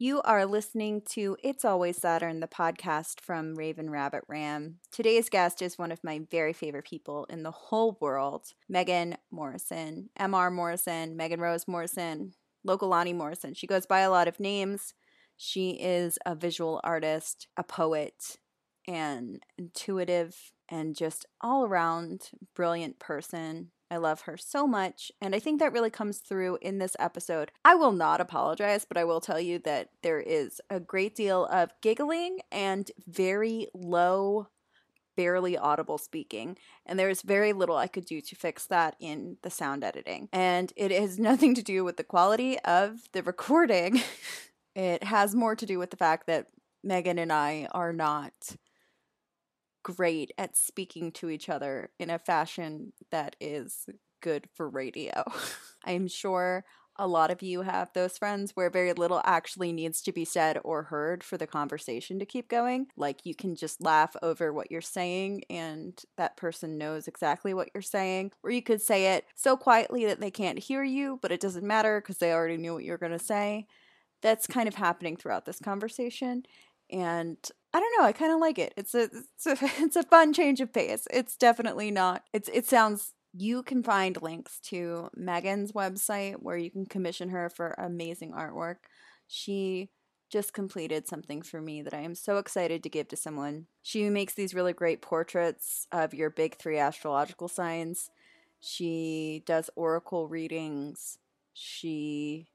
You are listening to It's Always Saturn, the podcast from Raven Rabbit Ram. Today's guest is one of my very favorite people in the whole world, Megan Morrison, MR Morrison, Megan Rose Morrison, Lokelani Morrison. She goes by a lot of names. She is a visual artist, a poet, an intuitive, and just all around brilliant person. I love her so much. And I think that really comes through in this episode. I will not apologize, but I will tell you that there is a great deal of giggling and very low, barely audible speaking. And there's very little I could do to fix that in the sound editing. And it has nothing to do with the quality of the recording, it has more to do with the fact that Megan and I are not great at speaking to each other in a fashion that is good for radio. I'm sure a lot of you have those friends where very little actually needs to be said or heard for the conversation to keep going. Like you can just laugh over what you're saying and that person knows exactly what you're saying. Or you could say it so quietly that they can't hear you, but it doesn't matter because they already knew what you're going to say. That's kind of happening throughout this conversation. And I don't know. I kind of like it. It's a it's a it's a fun change of pace. It's definitely not. It's it sounds. You can find links to Megan's website where you can commission her for amazing artwork. She just completed something for me that I am so excited to give to someone. She makes these really great portraits of your big three astrological signs. She does oracle readings. She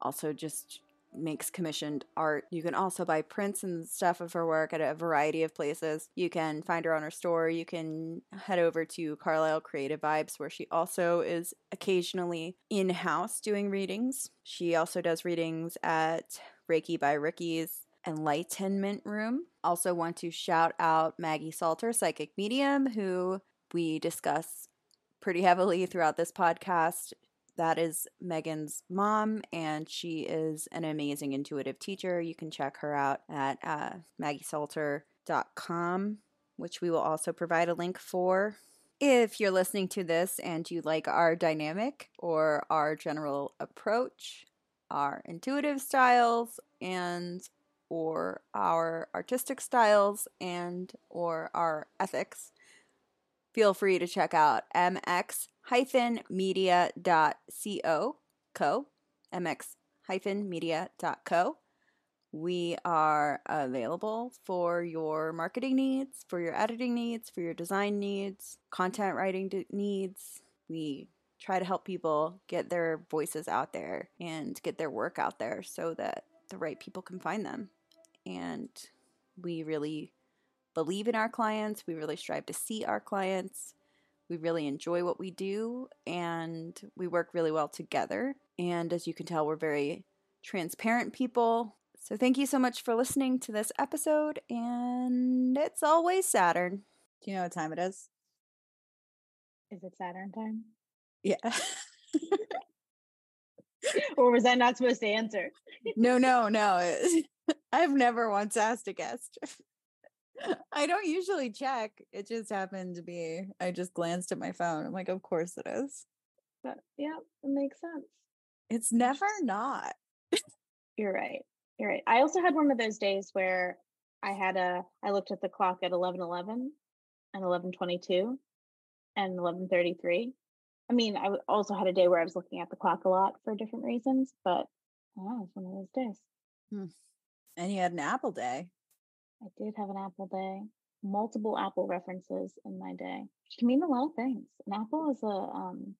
also just makes commissioned art. You can also buy prints and stuff of her work at a variety of places. You can find her on her store. You can head over to Carlisle Creative Vibes, where she also is occasionally in house doing readings. She also does readings at Reiki by Ricky's Enlightenment Room. Also, want to shout out Maggie Salter, psychic medium, who we discuss pretty heavily throughout this podcast. That is Megan's mom, and she is an amazing intuitive teacher. You can check her out at uh, maggiesalter.com, which we will also provide a link for. If you're listening to this and you like our dynamic or our general approach, our intuitive styles, and or our artistic styles and or our ethics, feel free to check out mx media.co co co mx media.co we are available for your marketing needs for your editing needs for your design needs content writing needs. We try to help people get their voices out there and get their work out there so that the right people can find them. And we really believe in our clients. We really strive to see our clients we really enjoy what we do and we work really well together. And as you can tell, we're very transparent people. So thank you so much for listening to this episode. And it's always Saturn. Do you know what time it is? Is it Saturn time? Yeah. or was I not supposed to answer? no, no, no. I've never once asked a guest. I don't usually check. It just happened to be. I just glanced at my phone. I'm like, of course it is. But yeah, it makes sense. It's never not. You're right. You're right. I also had one of those days where I had a I looked at the clock at 11:11 and 11:22 and 11:33. I mean, I also had a day where I was looking at the clock a lot for different reasons, but oh, it's one of those days. Hmm. And you had an apple day. I did have an apple day. Multiple apple references in my day, which can mean a lot of things. An apple is a um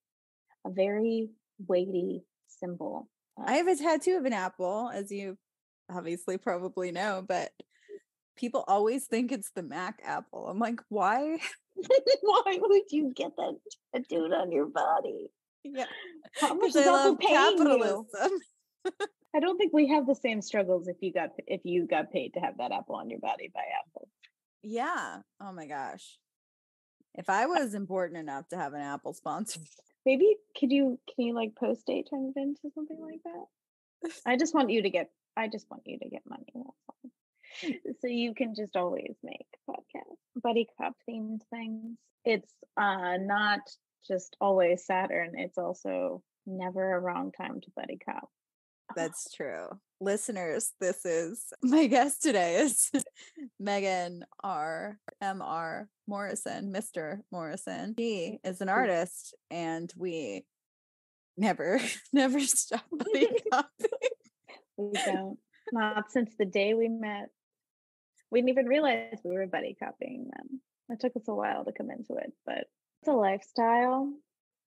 a very weighty symbol. Uh, I have a tattoo of an apple, as you obviously probably know, but people always think it's the Mac apple. I'm like, why? why would you get that tattooed on your body? Yeah, how much is Apple paying capitalism. you? I don't think we have the same struggles if you got if you got paid to have that apple on your body by Apple. Yeah. Oh my gosh. If I was important enough to have an Apple sponsor. Maybe could you can you like post date turn it into something like that? I just want you to get I just want you to get money. so you can just always make podcast buddy cop themed things. It's uh not just always Saturn, it's also never a wrong time to buddy cop That's true. Listeners, this is my guest today is Megan R. M. R. Morrison, Mr. Morrison. He is an artist and we never, never stop buddy copying. We don't. Not since the day we met. We didn't even realize we were buddy copying them. It took us a while to come into it, but it's a lifestyle.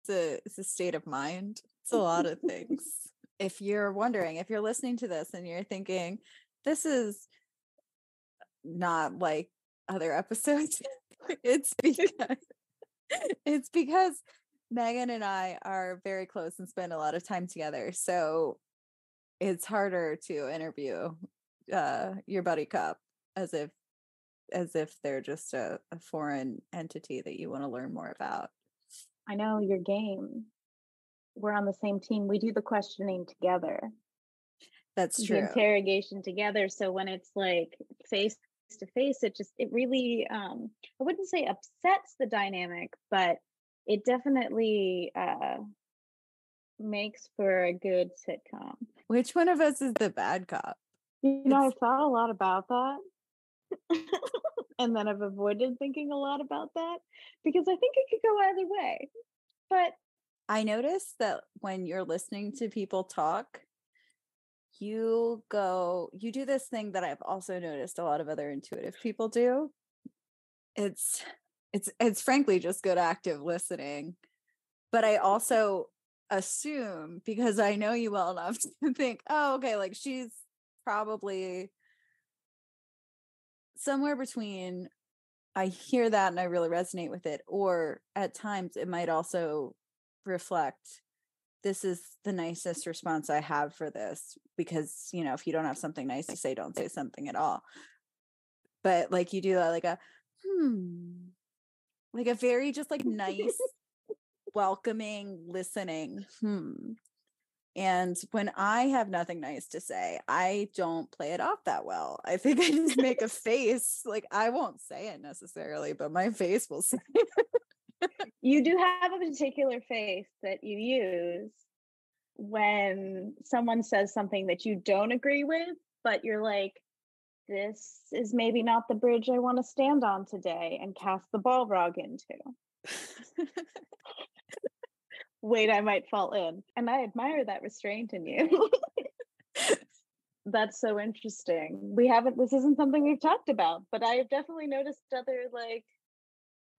It's a, it's a state of mind. It's a lot of things. If you're wondering, if you're listening to this and you're thinking, this is not like other episodes, it's because it's because Megan and I are very close and spend a lot of time together. So it's harder to interview uh, your buddy cop as if as if they're just a, a foreign entity that you want to learn more about. I know your game. We're on the same team. We do the questioning together. That's The true. interrogation together. So when it's like face to face, it just it really um I wouldn't say upsets the dynamic, but it definitely uh makes for a good sitcom. Which one of us is the bad cop? You know, It's- I've thought a lot about that. and then I've avoided thinking a lot about that because I think it could go either way. But I notice that when you're listening to people talk, you go, you do this thing that I've also noticed a lot of other intuitive people do. It's it's it's frankly just good active listening. But I also assume because I know you well enough to think, oh, okay, like she's probably somewhere between I hear that and I really resonate with it, or at times it might also reflect this is the nicest response I have for this because you know if you don't have something nice to say, don't say something at all. But like you do that like a hmm, like a very just like nice, welcoming, listening hmm. And when I have nothing nice to say, I don't play it off that well. I think I just make a face. Like I won't say it necessarily, but my face will say it. You do have a particular face that you use when someone says something that you don't agree with, but you're like, this is maybe not the bridge I want to stand on today and cast the Balrog into. Wait, I might fall in. And I admire that restraint in you. That's so interesting. We haven't, this isn't something we've talked about, but I've definitely noticed other like,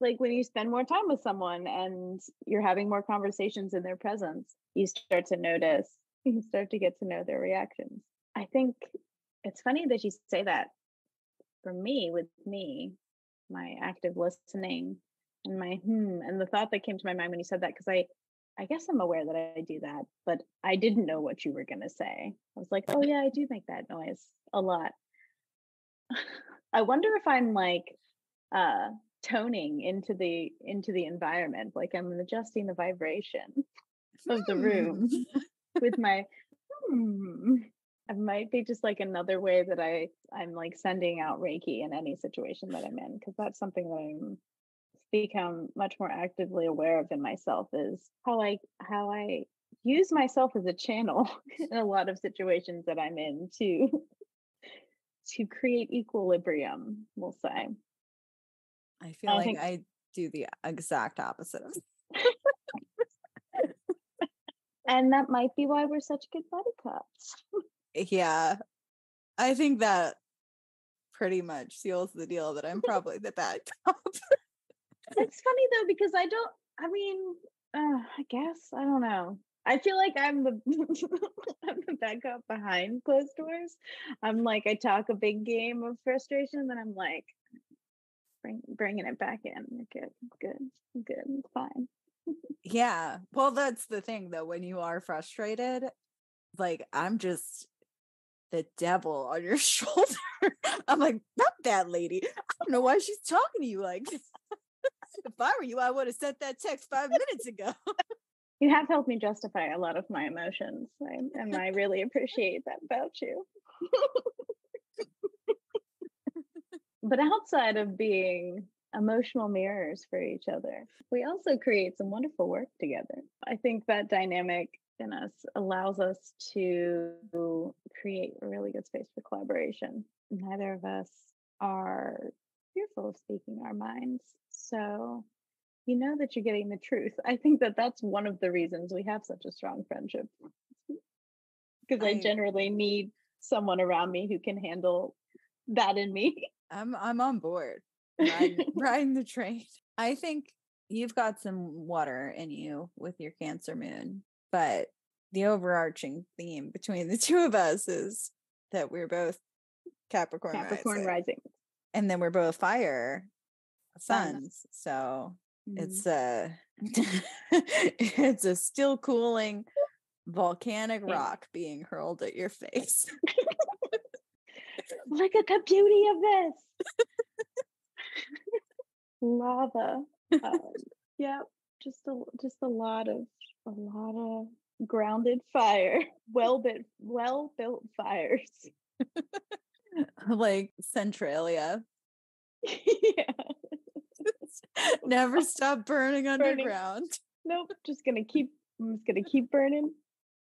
like when you spend more time with someone and you're having more conversations in their presence, you start to notice, you start to get to know their reactions. I think it's funny that you say that. For me, with me, my active listening and my hmm, and the thought that came to my mind when you said that, because I, I guess I'm aware that I do that, but I didn't know what you were going to say. I was like, oh yeah, I do make that noise a lot. I wonder if I'm like, uh, toning into the into the environment like i'm adjusting the vibration of the room Hmm. with my hmm. it might be just like another way that i i'm like sending out reiki in any situation that i'm in because that's something that i'm become much more actively aware of in myself is how i how i use myself as a channel in a lot of situations that i'm in to to create equilibrium we'll say I feel I like think- I do the exact opposite of and that might be why we're such good buddy cops yeah. I think that pretty much seals the deal that I'm probably the bad cop. it's funny though because I don't. I mean, uh, I guess I don't know. I feel like I'm the I'm the bad cop behind closed doors. I'm like I talk a big game of frustration, then I'm like bring, bringing it back in. You're good, good, good, fine. yeah. Well, that's the thing though. When you are frustrated, like I'm just the devil on your shoulder. I'm like, not that lady. I don't know why she's talking to you like if I were you, I would have sent that text five minutes ago. You have helped me justify a lot of my emotions, and I really appreciate that about you. But outside of being emotional mirrors for each other, we also create some wonderful work together. I think that dynamic in us allows us to create a really good space for collaboration. Neither of us are fearful of speaking our minds. So you know that you're getting the truth. I think that that's one of the reasons we have such a strong friendship. Because I, I generally need someone around me who can handle that in me. I'm I'm on board. Riding, riding the train. I think you've got some water in you with your Cancer moon, but the overarching theme between the two of us is that we're both Capricorn, Capricorn rising. rising. And then we're both fire suns. So mm-hmm. it's a it's a still cooling volcanic rock being hurled at your face. Look at the beauty of this. Lava. Um, yeah, just a just a lot of a lot of grounded fire. Well built well built fires. like Centralia. yeah. Never stop burning underground. Burning. Nope, just gonna keep I'm just gonna keep burning.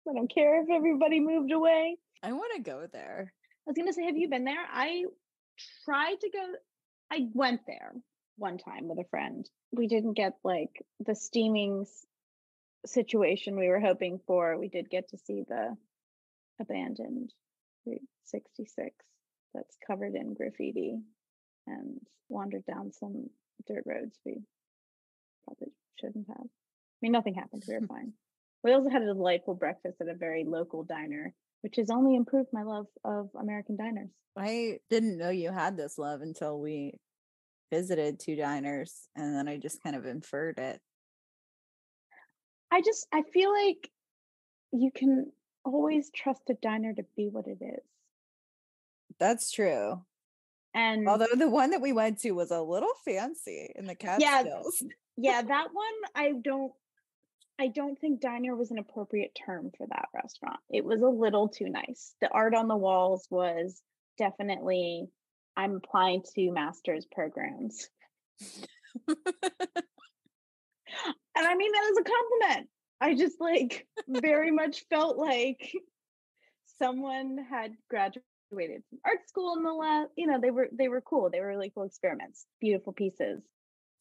I don't care if everybody moved away. I want to go there. I was gonna say, have you been there? I tried to go. I went there one time with a friend. We didn't get like the steaming situation we were hoping for. We did get to see the abandoned Route 66 that's covered in graffiti and wandered down some dirt roads we probably shouldn't have. I mean, nothing happened. We were fine. We also had a delightful breakfast at a very local diner, which has only improved my love of American diners. I didn't know you had this love until we visited two diners and then I just kind of inferred it. I just I feel like you can always trust a diner to be what it is. That's true. And although the one that we went to was a little fancy in the Catskills. Yeah, yeah, that one I don't I don't think diner was an appropriate term for that restaurant. It was a little too nice. The art on the walls was definitely I'm applying to master's programs. and I mean that as a compliment. I just like very much felt like someone had graduated from art school in the last, you know, they were they were cool. They were really cool experiments, beautiful pieces.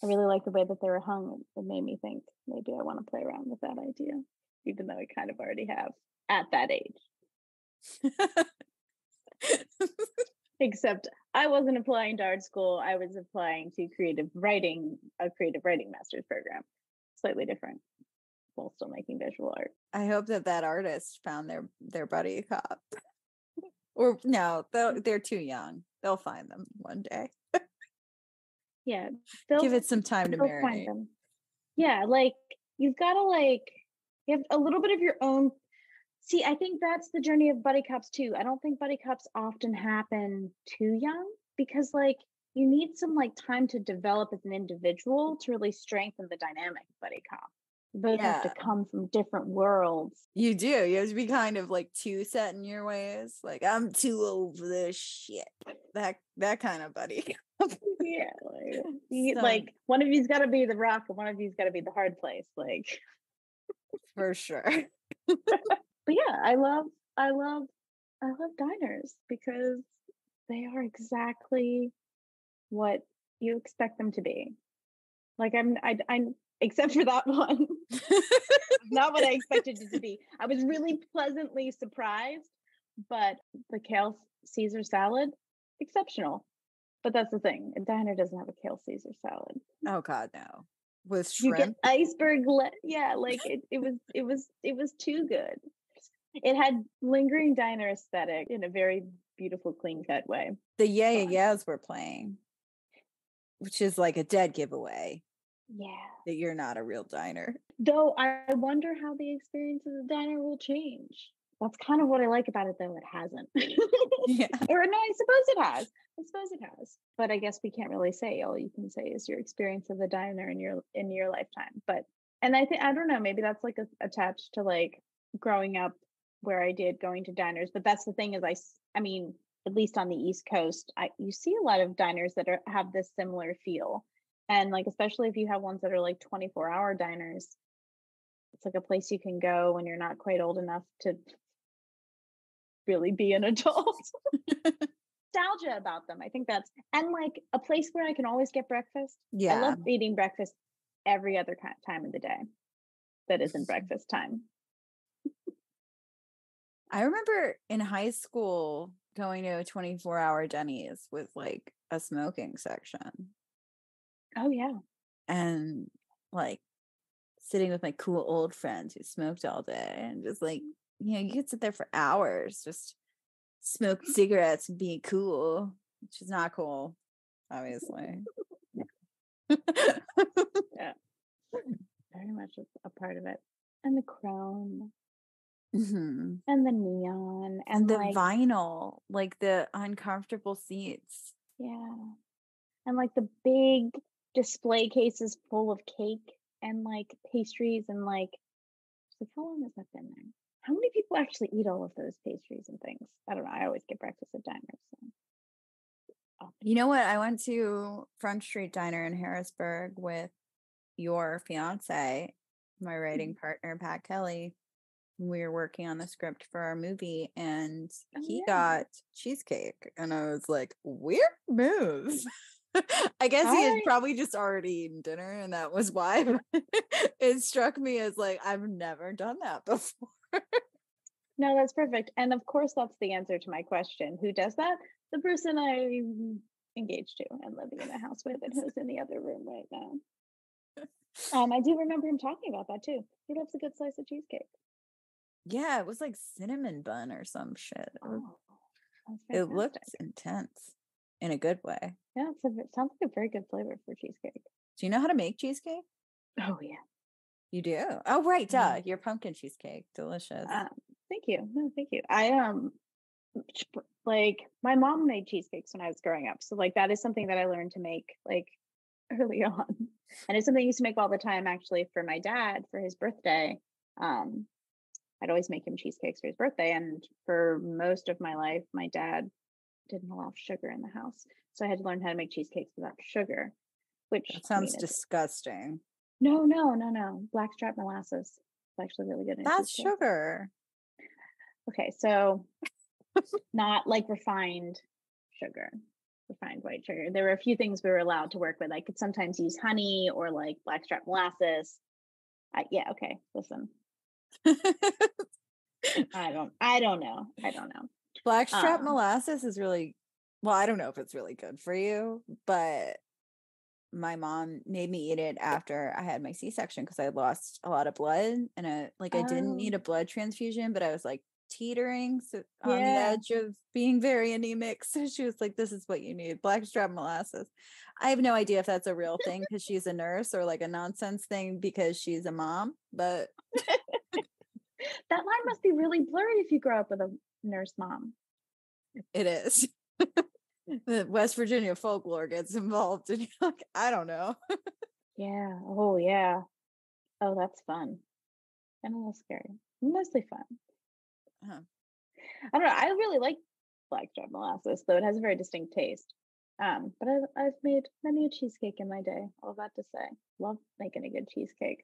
I really like the way that they were hung. It made me think maybe I want to play around with that idea, even though I kind of already have at that age. Except I wasn't applying to art school. I was applying to creative writing, a creative writing master's program. Slightly different while still making visual art. I hope that that artist found their their buddy cop. or no, they're, they're too young. They'll find them one day. Yeah. Give it some time to marinate. Yeah, like you've got to like you have a little bit of your own See, I think that's the journey of buddy cops too. I don't think buddy cops often happen too young because like you need some like time to develop as an individual to really strengthen the dynamic buddy cop. Both yeah. have to come from different worlds. You do. You have to be kind of like too set in your ways. Like I'm too over this shit. That that kind of buddy. yeah, like, so, like one of you's got to be the rock, and one of you's got to be the hard place. Like for sure but yeah, I love I love I love diners because they are exactly what you expect them to be. Like I'm I I'm except for that one. not what I expected it to be. I was really pleasantly surprised, but the kale Caesar salad, exceptional. But that's the thing. A diner doesn't have a kale Caesar salad. Oh God, no. With shrimp. You get iceberg le- yeah, like it, it was it was it was too good it had lingering diner aesthetic in a very beautiful, clean cut way. The yeah yeah yeahs were playing, which is like a dead giveaway. Yeah. That you're not a real diner. Though I wonder how the experience of the diner will change. That's kind of what I like about it, though. It hasn't. yeah. Or no, I suppose it has. I suppose it has. But I guess we can't really say. All you can say is your experience of the diner in your in your lifetime. But and I think I don't know. Maybe that's like a, attached to like growing up where I did going to diners. But that's the thing is I, I mean, at least on the East Coast, I you see a lot of diners that are have this similar feel, and like especially if you have ones that are like twenty four hour diners, it's like a place you can go when you're not quite old enough to really be an adult. Nostalgia about them. I think that's and like a place where I can always get breakfast. Yeah. I love eating breakfast every other time of the day that isn't breakfast time. I remember in high school going to a 24 hour Denny's with like a smoking section Oh yeah. and like sitting with my cool old friends who smoked all day and just like, you know, you could sit there for hours just smoking cigarettes and being cool, which is not cool, obviously. Yeah. Very much a, part of it. And the chrome Mhm. and the neon and, And the like vinyl, like the uncomfortable seats. yeah. And like the big display cases full of cake and like pastries and like how long has that been there? How many people actually eat all of those pastries and things? I don't know. I always get breakfast at diners. So. Oh, You know what? I went to Front Street Diner in Harrisburg with your fiance, my writing mm-hmm. partner, Pat Kelly. We were working on the script for our movie, and Oh, he yeah. got cheesecake. And I was like, weird move. I guess he had probably just already eaten dinner, and that was why. it struck me as like, I've never done that before. No, that's perfect. And of course, that's the answer to my question. Who does that? The person I'm engaged to and living in a house with, and who's in the other room right now. Um, I do remember him talking about that too. He loves a good slice of cheesecake. Yeah, it was like cinnamon bun or some shit. Oh, it looked intense in a good way. Yeah, it's a, it sounds like a very good flavor for cheesecake. Do you know how to make cheesecake? Oh yeah. You do? Oh, right. Duh. Your pumpkin cheesecake. Delicious. Um, thank you. No, thank you. I um like my mom made cheesecakes when I was growing up. So like that is something that I learned to make like early on. And it's something I used to make all the time actually for my dad for his birthday. Um I'd always make him cheesecakes for his birthday. And for most of my life, my dad didn't allow sugar in the house. So I had to learn how to make cheesecakes without sugar. Which that I mean, sounds disgusting. no, no, no, no. Blackstrap molasses. It's actually really good. That's sugar. Okay, so not like refined sugar, refined white sugar. There were a few things we were allowed to work with. I could sometimes use honey or like blackstrap molasses. I, yeah, okay. Listen, I don't, I don't know. I don't know. Blackstrap Um, molasses is really, well, I don't know if it's really good for you, but my mom made me eat it after I had my C section because I lost a lot of blood and I, like I didn't need Oh. a blood transfusion, but I was like teetering so, on the edge of being very anemic. So she was like, "This is what you need: blackstrap molasses." I have no idea if that's a real thing because she's a nurse or like a nonsense thing because she's a mom, but That line must be really blurry if you grow up with a nurse mom. it is. the West Virginia folklore gets involved, and you're like, I don't know. Yeah. Oh, yeah. Oh, that's fun. And a little scary. Mostly fun. Uh-huh. I don't know. I really like blackstrap molasses, though it has a very distinct taste. Um, but I've, I've made many a cheesecake in my day. All that to say, love making a good cheesecake.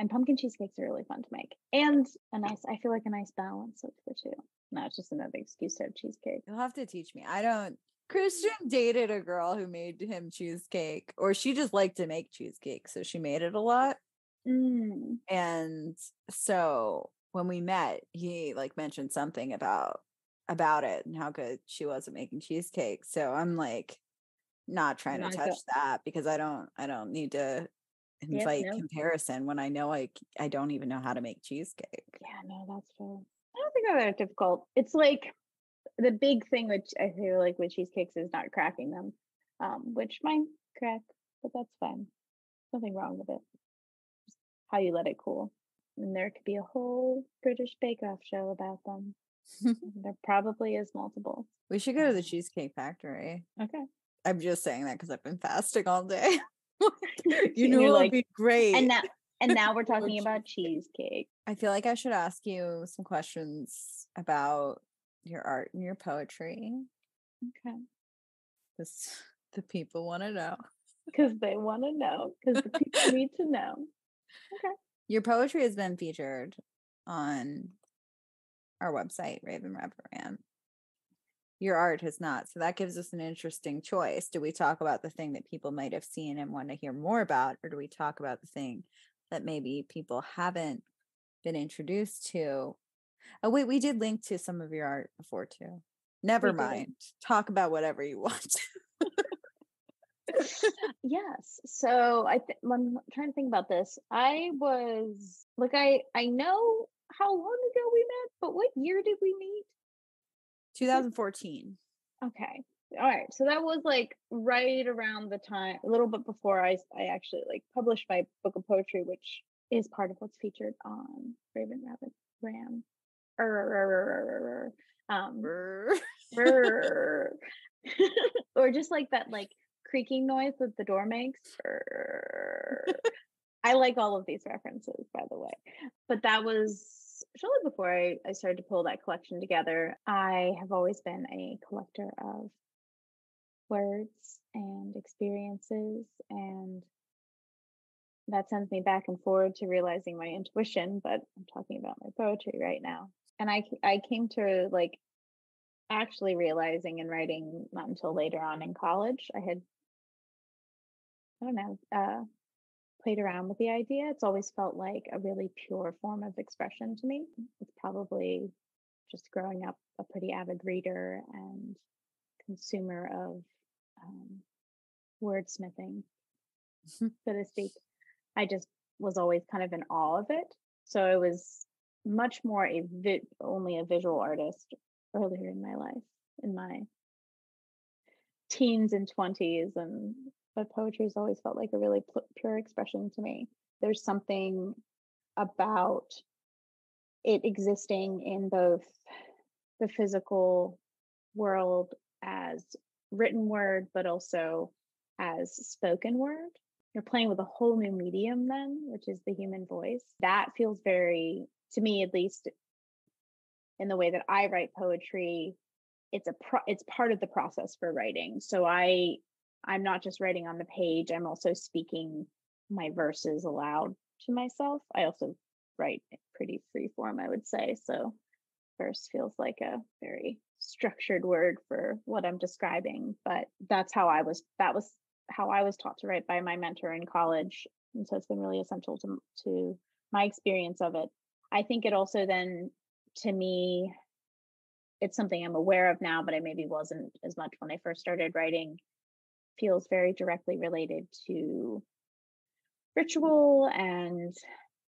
And pumpkin cheesecakes are really fun to make, and a nice. I feel like a nice balance of the two. No, it's just another excuse to have cheesecake. You'll have to teach me. I don't. Christian dated a girl who made him cheesecake, or she just liked to make cheesecake, so she made it a lot. Mm. And so when we met, he like mentioned something about about it and how good she was at making cheesecake. So I'm like not trying to touch that because I don't I don't need to Invite no. comparison when I know I I don't even know how to make cheesecake. Yeah, no, that's true. I don't think they're that difficult. It's like the big thing which I feel like with cheesecakes is not cracking them. Um, which mine crack, but that's fine. Nothing wrong with it. Just how you let it cool. And there could be a whole British Bake Off show about them. there probably is multiple. we should go to the Um, cheesecake factory. Okay. I'm just saying that because I've been fasting all day. you know, it would like- be great. And now and now we're talking about cheesecake. I feel like I should ask you some questions about your art and your poetry. Okay. Because the people want to know. Because they want to know. Because the people need to know. Okay. Your poetry has been featured on our website, Raven Ram. Your art has not. So that gives us an interesting choice. Do we talk about the thing that people might have seen and want to hear more about, or do we talk about the thing that maybe people haven't been introduced to? Oh, wait, we did link to some of your art before too. Never mind. Talk about whatever you want. yes. So I th- I'm trying to think about this. I was like I I know how long ago we met, but what year did we meet? 2014. Okay. All right. So that was like right around the time, a little bit before I I actually like published my book of poetry, which is part of what's featured on Raven Rabbit Ram. Um, or just like that like creaking noise that the door makes. I like all of these references, by the way. But that was shortly before I, I started to pull that collection together. I have always been a collector of words and experiences and that sends me back and forward to realizing my intuition but i'm talking about my poetry right now and i i came to like actually realizing and writing not until later on in college i had I don't know, uh, played around with the idea. It's always felt like a really pure form of expression to me. It's probably just growing up a pretty avid reader and consumer of um, wordsmithing, so to speak. I just was always kind of in awe of it. So I was much more a vi- only a visual artist earlier in my life, in my teens and 20s and but poetry has always felt like a really pure expression to me. There's something about it existing in both the physical world as written word, but also as spoken word. You're playing with a whole new medium, then, which is the human voice. That feels very, to me at least, in the way that I write poetry, it's a pro- it's part of the process for writing. So I I'm not just writing on the page, I'm also speaking my verses aloud to myself. I also write pretty free form, I would say. So verse feels like a very structured word for what I'm describing, but that's how I was that was how I was taught to write by my mentor in college. And so it's been really essential to to my experience of it. I think it also then to me it's something I'm aware of now, but I maybe wasn't as much when I first started writing feels very directly related to ritual and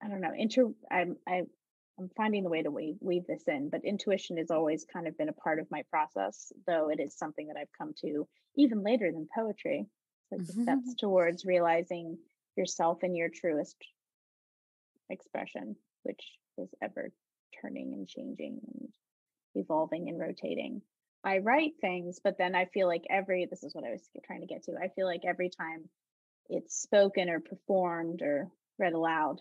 I don't know, inter I'm I I'm finding the way to weave, weave this in, but intuition has always kind of been a part of my process, though it is something that I've come to even later than poetry. Like mm-hmm. steps towards realizing yourself in your truest expression, which is ever turning and changing and evolving and rotating. I write things, but then I feel like every this is what I was trying to get to. I feel like every time it's spoken or performed or read aloud,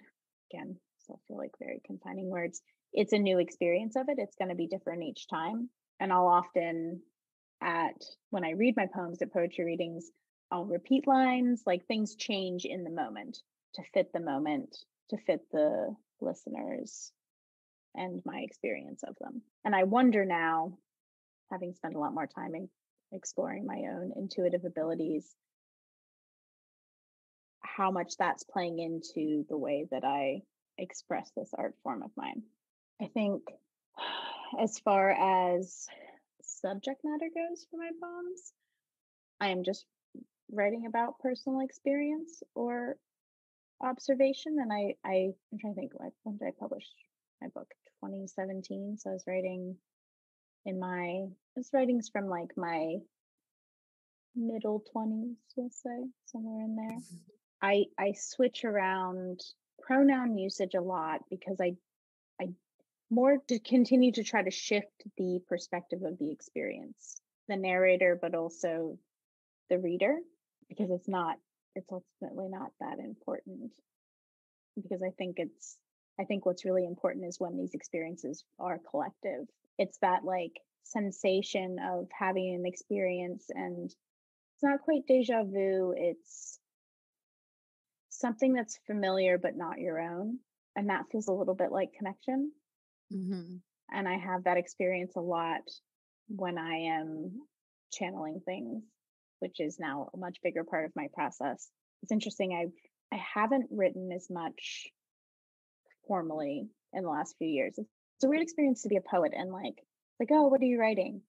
again, so I feel like very confining words, it's a new experience of it. It's going to be different each time. And I'll often at when I read my poems at poetry readings, I'll repeat lines, like things change in the moment to fit the moment, to fit the listeners and my experience of them. And I wonder now having spent a lot more time in exploring my own intuitive abilities, how much that's playing into the way that I express this art form of mine. I think as far as subject matter goes for my poems, I am just writing about personal experience or observation. And I, I I'm trying to think like when did I publish my book? 2017. So I was writing in my this writing's from like my middle 20s we'll say somewhere in there. Mm-hmm. i i switch around pronoun usage a lot because i i more to continue to try to shift the perspective of the experience the narrator but also the reader because it's not it's ultimately not that important. Because i think it's i think what's really important is when these experiences are collective it's that like sensation of having an experience and it's not quite deja vu it's something that's familiar but not your own and that feels a little bit like connection. Mm-hmm. And I have that experience a lot when I am channeling things, which is now a much bigger part of my process. It's interesting. I've I haven't written as much formally in the last few years. It's a weird experience to be a poet and like like, oh, what are you writing?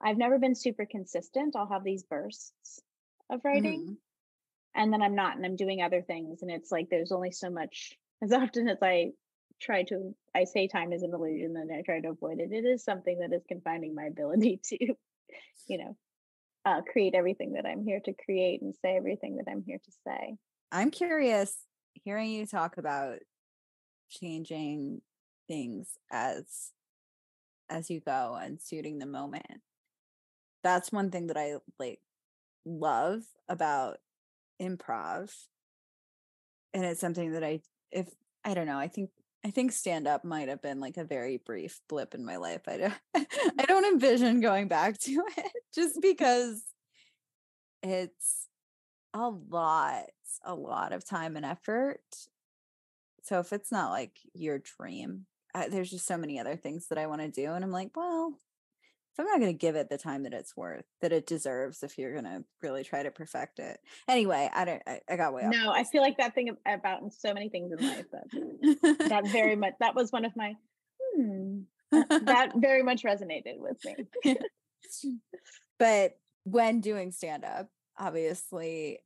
I've never been super consistent. I'll have these bursts of writing. Mm-hmm. And then I'm not, and I'm doing other things. And it's like there's only so much as often as I try to I say time is an illusion and I try to avoid it. It is something that is confining my ability to, you know, uh, create everything that I'm here to create and say everything that I'm here to say. I'm curious hearing you talk about changing things as as you go and suiting the moment. That's one thing that I like love about improv. And it's something that I if I don't know, I think I think stand up might have been like a very brief blip in my life. I don't I don't envision going back to it just because it's a lot, a lot of time and effort. So if it's not like your dream, I, there's just so many other things that I want to do and I'm like, well, if I'm not going to give it the time that it's worth, that it deserves, if you're going to really try to perfect it. Anyway, I don't, I, I got way off. No, I feel like that thing about so many things in life that that very much, that was one of my, hmm, that very much resonated with me. but when doing stand up, obviously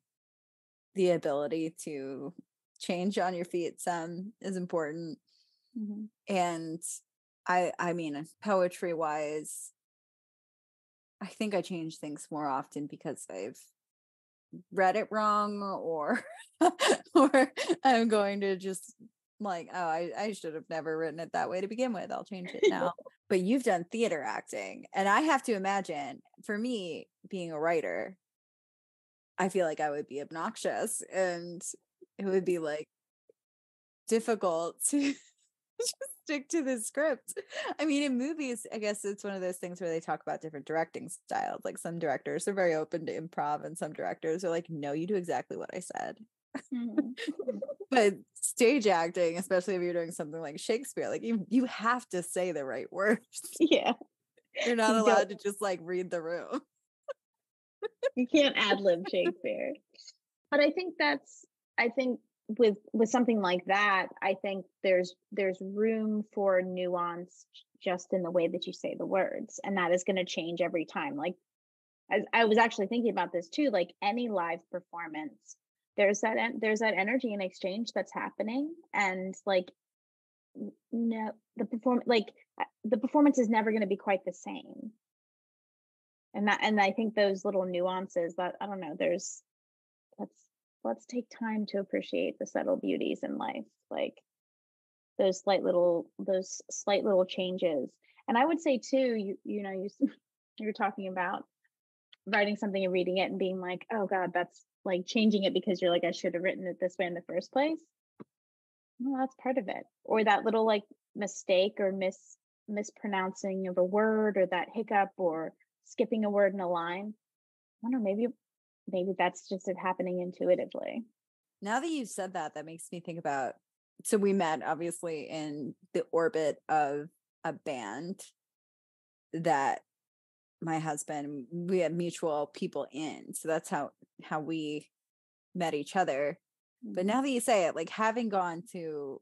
the ability to change on your feet some is important. Mm-hmm. And I, I mean, poetry wise, I think I change things more often because I've read it wrong or or I'm going to just like, oh, I, I should have never written it that way to begin with. I'll change it now. but you've done theater acting. And I have to imagine for me, being a writer, I feel like I would be obnoxious and it would be like difficult to stick to the script. I mean, in movies, I guess it's one of those things where they talk about different directing styles. Like some directors are very open to improv, and some directors are like, no, you do exactly what I said. Mm-hmm. but stage acting, especially if you're doing something like Shakespeare, like you you have to say the right words. Yeah. You're not allowed to just like read the room. you can't ad lib Shakespeare. But I think that's I think with with something like that i think there's there's room for nuance just in the way that you say the words and that is going to change every time like I, I was actually thinking about this too like any live performance there's that there's that energy and exchange that's happening and like no the perform like uh, the performance is never going to be quite the same. And that and i think those little nuances that i don't know there's that's let's take time to appreciate the subtle beauties in life like those slight little those slight little changes. And i would say too you you know you you're talking about writing something and reading it and being like oh god that's like changing it because you're like i should have written it this way in the first place. Well that's part of it. Or that little like mistake or mis mispronouncing of a word or that hiccup or skipping a word in a line. I don't know maybe maybe that's just it happening intuitively. Now that you've said that, that makes me think about so we met obviously in the orbit of a band that my husband we had mutual people in so that's how how we met each other but mm-hmm. now that you say it like having gone to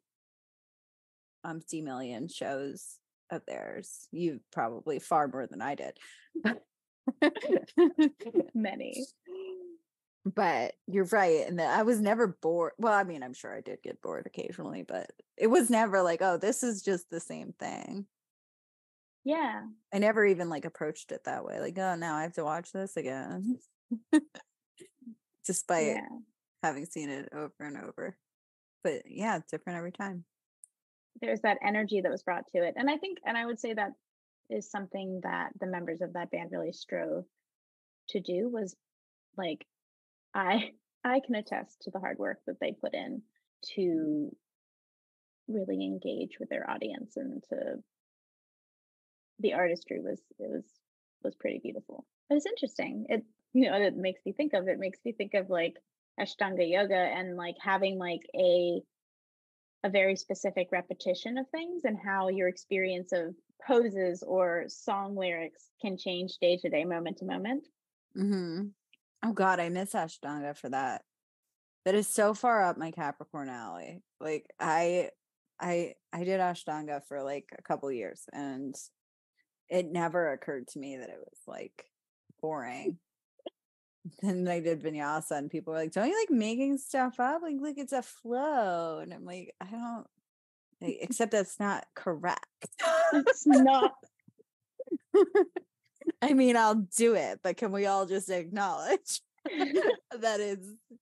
umpty million shows of theirs you probably far more than i did many but you're right and that i was never bored well i mean i'm sure i did get bored occasionally but it was never like oh this is just the same thing. Yeah. I never even like approached it that way like oh now i have to watch this again. Despite yeah. having seen it over and over but yeah it's different every time. There's that energy that was brought to it and i think and i would say that is something that the members of that band really strove to do was like I I can attest to the hard work that they put in to really engage with their audience and to the artistry was it was was pretty beautiful. It was interesting. It you know it makes me think of it makes me think of like Ashtanga yoga and like having like a a very specific repetition of things and how your experience of poses or song lyrics can change day to day, moment to moment. Mm-hmm. Oh God, I miss Ashtanga for that. That is so far up my Capricorn alley. Like I I I did Ashtanga for like a couple years and it never occurred to me that it was like boring. then I did vinyasa and people were like, Don't you like making stuff up? Like, look, it's a flow. And I'm like, I don't like, except that's not correct. It's not. I mean, I'll do it, but can we all just acknowledge that is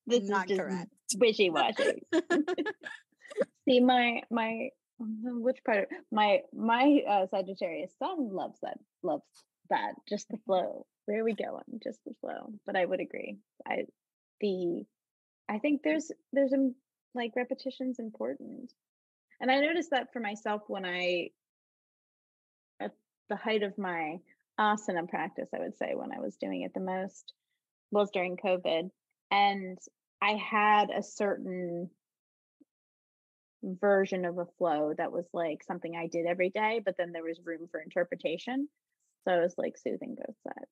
this not is correct? wishy washy. See, my my mm, which part? Of, my my uh, Sagittarius sun loves that loves that just the flow. Where are we going? Just the flow. But I would agree. I the I think there's there's a like repetition's important, and I noticed that for myself when I at the height of my asana practice, I would say when I was doing it the most was during COVID, and I had a certain version of a flow that was like something I did every day, but then there was room for interpretation. So I was like soothing both sides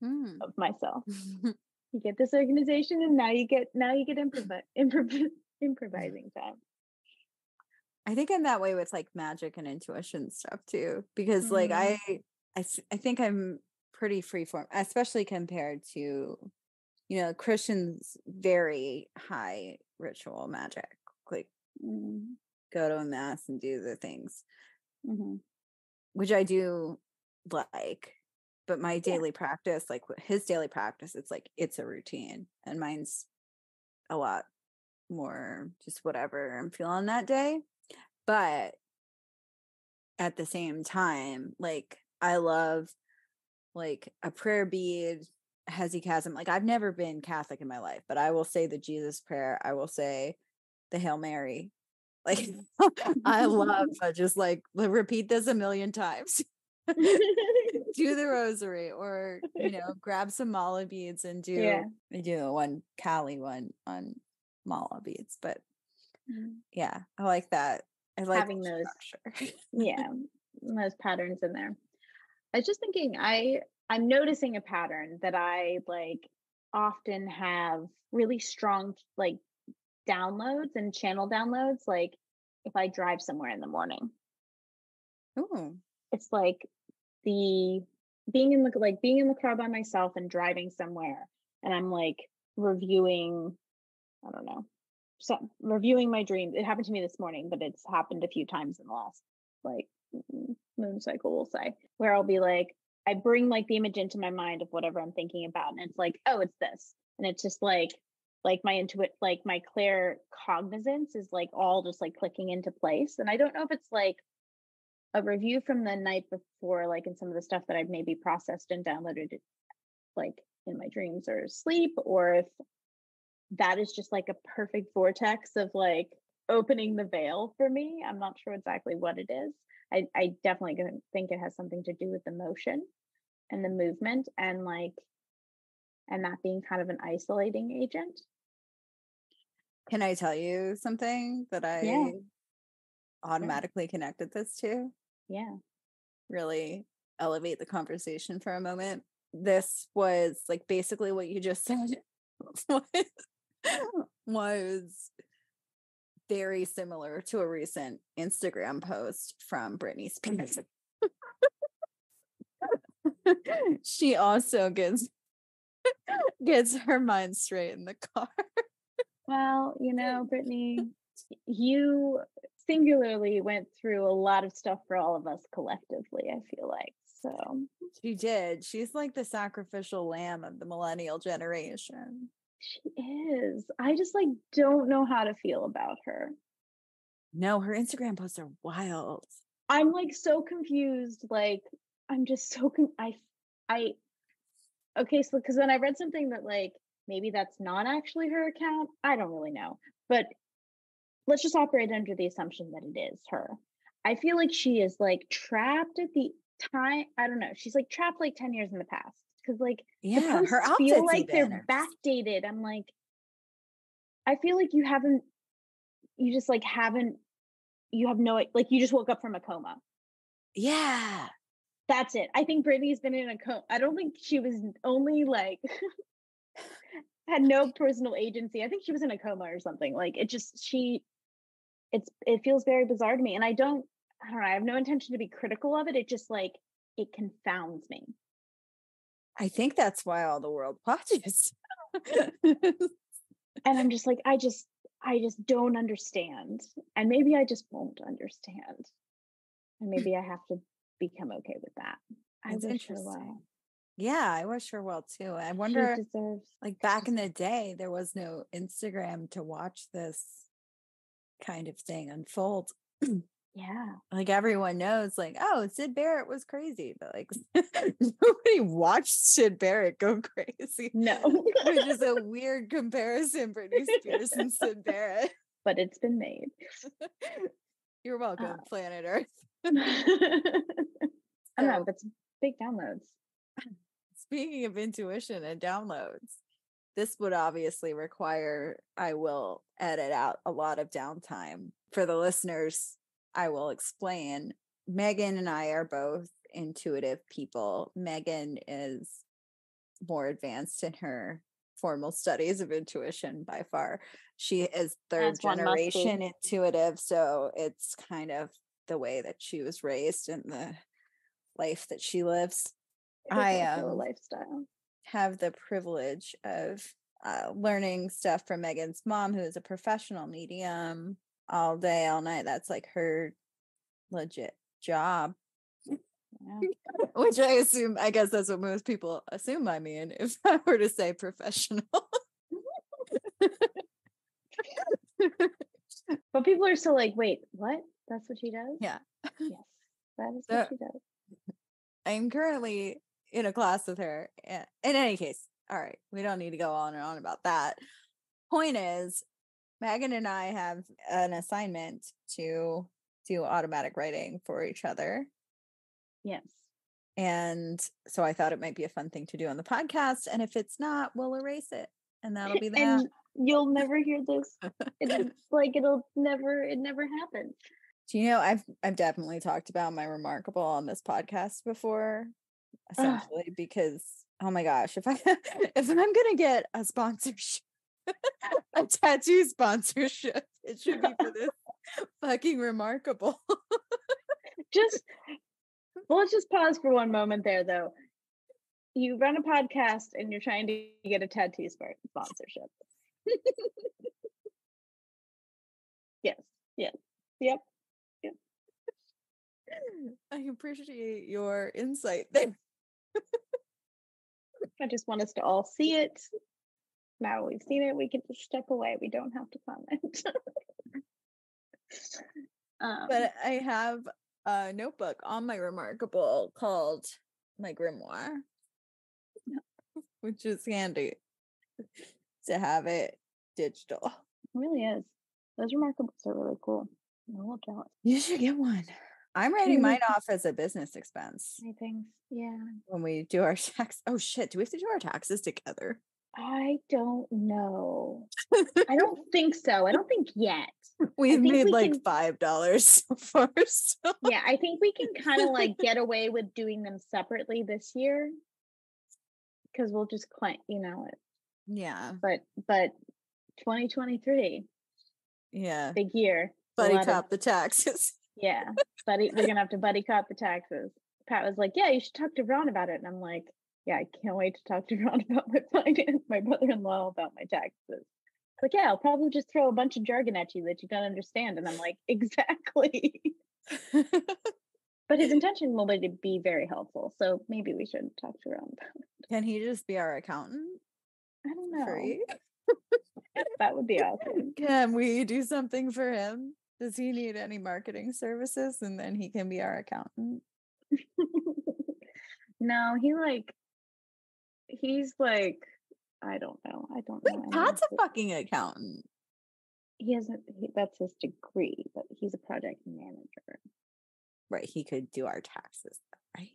Hmm. of myself. You get this organization, and now you get now you get improv- improv- improvising time. I think I'm that way with like magic and intuition stuff too, because like Mhm. I, I, I think I'm pretty freeform, especially compared to, you know, Christians very high ritual magic, like Mm, go to a mass and do the things, mhm. which I do like. But my daily practice, like his daily practice, it's like it's a routine, and mine's a lot more just whatever I'm feeling that day. But at the same time, like I love like a prayer bead, hesychasm. Like I've never been Catholic in my life, but I will say the Jesus prayer. I will say the Hail Mary. Like I love uh, just like repeat this a million times. do the rosary or you know grab some mala beads and do Yeah. I do one Kali one on mala beads but Mm. yeah I like that I like Having those structure. yeah those patterns in there i was just thinking i i'm noticing a pattern that i like often have really strong like downloads and channel downloads like if i drive somewhere in the morning Ooh. it's like the being in the like being in the car by myself and driving somewhere and i'm like reviewing i don't know so reviewing my dreams it happened to me this morning but it's happened a few times in the last like mm, moon cycle we'll say where i'll be like i bring like the image into my mind of whatever i'm thinking about and it's like oh it's this and it's just like like my intuit like my clear cognizance is like all just like clicking into place and i don't know if it's like a review from the night before, like in some of the stuff that I've maybe processed and downloaded like in my dreams or sleep, or if that is just like a perfect vortex of like opening the veil for me. I'm not sure exactly what it is. I, I definitely think it has something to do with the motion and the movement and like and that being kind of an isolating agent. Can I tell you something that I automatically connected this to? Yeah. Really elevate the conversation for a moment. This was like basically what you just said was, oh. was very similar to a recent Instagram post from Britney Spears. she also gets gets her mind straight in the car. Well, you know, Britney, you singularly went through a lot of stuff for all of us collectively, I feel like. So She did. She's like the sacrificial lamb of the millennial generation. She is. I just like don't know how to feel about her. No, her Instagram posts are wild. I'm like so confused. Like I'm just so con- I I okay, so because then I read something that like maybe that's not actually her account. I don't really know. But let's just operate under the assumption that it is her. I feel like she is like trapped at the time. I don't know. She's like trapped like 10 years in the past. Cause like Yeah, her feel like they're backdated. I'm like, I feel like you haven't, you just like haven't you have no like you just woke up from a coma. Yeah. That's it. I think Britney's been in a coma. I don't think she was only like had no personal agency. I think she was in a coma or something. Like it just she it's it feels very bizarre to me. And I don't I don't know, I have no intention to be critical of it. It just like it confounds me. I think that's why all the world watches. and I'm just like, I just I just don't understand. And maybe I just won't understand. And hmm. maybe I have to become okay with that. I That's wish her interesting. well. Yeah, I wish her well too. I wonder, deserves like back in the day, there was no Instagram to watch this kind of thing unfold. yeah. Like everyone knows, like, oh, Syd Barrett was crazy, but like nobody watched Syd Barrett go crazy. No. Which is a weird comparison, Britney Spears and Syd Barrett. but it's been made. You're welcome, Uh, Planet Earth. I don't know, that's big downloads. Speaking of intuition and downloads, this would obviously require I will edit out a lot of downtime. For the listeners, I will explain. Megan and I are both intuitive people. Megan is more advanced in her formal studies of intuition by far. She is third As one must be. generation intuitive, so it's kind of the way that she was raised and the life that she lives. I, also a um, lifestyle. have the privilege of uh, learning stuff from Megan's mom, who is a professional medium all day, all night. That's like her legit job, Yeah. which I assume, I guess that's what most people assume I mean if I were to say professional. But people are still like, wait, what? That's what she does? Yeah. Yes. That is So- what she does. I'm currently in a class with her. Eh, in any case, all right, we don't need to go on and on about that. Point is, Megan and I have an assignment to do automatic writing for each other. Yes. And so I thought it might be a fun thing to do on the podcast. And if it's not, we'll erase it. And that'll be that. And you'll never hear this. It's like it'll never it never happened. Do you know I've I've definitely talked about my reMarkable on this podcast before, essentially because oh my gosh, if I if I'm gonna get a sponsorship, a tattoo sponsorship, it should be for this fucking reMarkable. Just well, let's just pause for one moment there though. You run a podcast and you're trying to get a tattoo spon- sponsorship. yes. Yes. Yep. I appreciate your insight there. I just want us to all see it. Now we've seen it, we can just step away. We don't have to comment. um, But I have a notebook on my reMarkable called my grimoire, which is handy to have it digital. it really is. Those reMarkables are really cool. I'm a little jealous. You should get one. I'm writing Mhm. mine off as a business expense I yeah. when we do our tax. Oh shit, do we have to do our taxes together? I don't know. I don't think so. I don't think yet. We've think made we like can- five dollars so far. So. Yeah, I think we can kind of like get away with doing them separately this year because we'll just claim, you know, it. Yeah, But but 2023, yeah. big year. Buddy lot of- cop the taxes. Yeah, buddy, we're gonna have to buddy cop the taxes. Pat was like, "Yeah, you should talk to Ron about it," and I'm like, "Yeah, I can't wait to talk to Ron about my finance, my brother-in-law about my taxes." Like, yeah, I'll probably just throw a bunch of jargon at you that you don't understand, and I'm like, exactly. but his intention will be to be very helpful, so maybe we should talk to Ron about it. Can he just be our accountant? I don't know. That would be awesome. Can we do something for him? Does he need any marketing services? And then he can be our accountant. no, he like, he's like, I don't know. I don't Wait, know. Pat's a fucking accountant. he hasn't he, that's his degree but he's a project manager Right. He could do our taxes, right?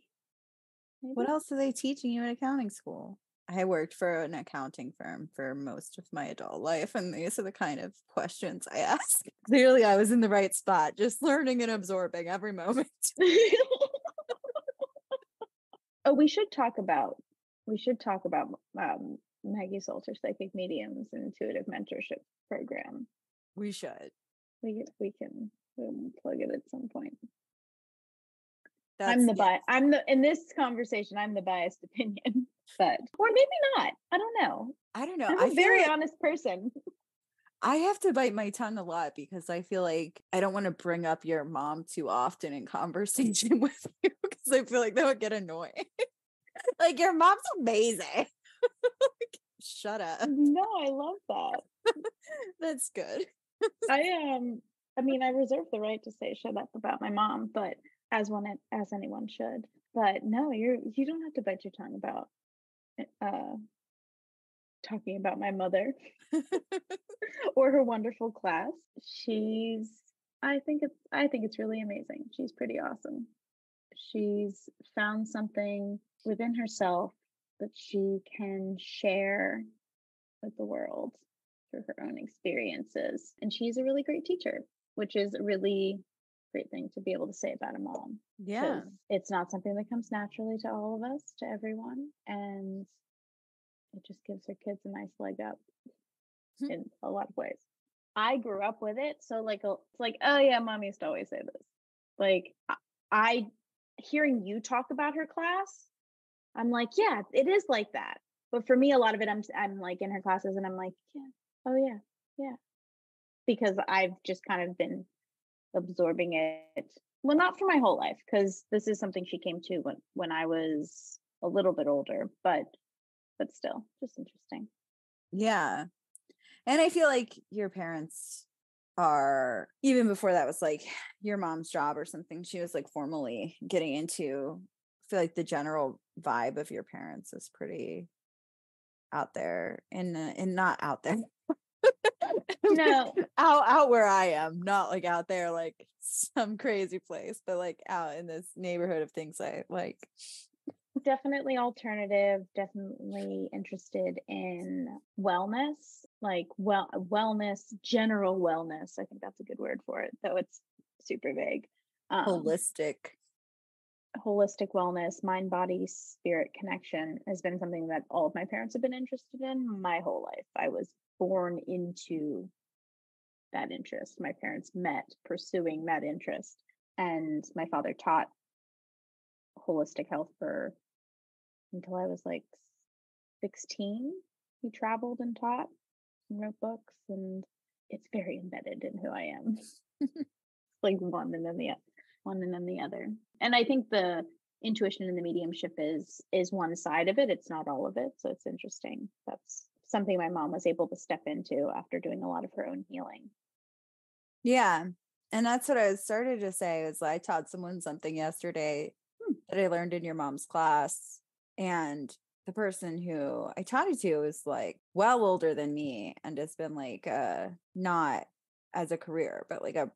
What else are they teaching you in accounting school? I worked for an accounting firm for most of my adult life, and these are the kind of questions I ask. Clearly, I was in the right spot, just learning and absorbing every moment. oh, we should talk about we should talk about um, Maggie Salter Psychic Mediums Intuitive Mentorship Program. We should. We we can we'll plug it at some point. That's, I'm the bi- I'm the in this conversation. I'm the biased opinion, but or maybe not. I don't know. I don't know. I'm a I very like honest person. I have to bite my tongue a lot because I feel like I don't want to bring up your mom too often in conversation with you because I feel like that would get annoying. Like your mom's amazing. Shut up. No, I love that. That's good. I um I mean I reserve the right to say shut up about my mom, but as one as anyone should. But no, you're you don't have to bite your tongue about eh, uh talking about my mother or her wonderful class. She's I think it's I think it's really amazing. She's pretty awesome. She's found something within herself that she can share with the world through her own experiences. And she's a really great teacher, which is a really great thing to be able to say about a mom. Yeah. It's not something that comes naturally to all of us, to everyone. And it just gives her kids a nice leg up hmm. in a lot of ways. I grew up with it. So like it's like, oh yeah, mom used to always say this. Like I hearing you talk about her class, I'm like, yeah, it is like that. But for me, a lot of it, I'm I'm like in her classes, and I'm like, yeah, oh yeah, yeah, because I've just kind of been absorbing it. Well, not for my whole life, because this is something she came to when when I was a little bit older, but but still, just interesting. Yeah, and I feel like your parents are even before that was like your mom's job or something. She was like formally getting into feel like the general vibe of your parents is pretty out there and uh, and not out there. no, out out where I am, not like out there like some crazy place, but like out in this neighborhood of things I like. Definitely alternative, definitely interested in wellness, like well wellness, general wellness. I think that's a good word for it, though it's super vague. Um, Holistic holistic wellness, mind, body, spirit connection has been something that all of my parents have been interested in my whole life. I was born into that interest. My parents met pursuing that interest. And my father taught holistic health for until I was like 16. He traveled and taught and wrote books, and it's very embedded in who I am. like one and then the one and then the other. And I think the intuition and the mediumship is is one side of it. It's not all of it. So it's interesting. That's something my mom was able to step into after doing a lot of her own healing. Yeah. And that's what I started to say is I taught someone something yesterday hmm. that I learned in your mom's class. And the person who I taught it to is like well older than me and has been like uh not as a career, but like a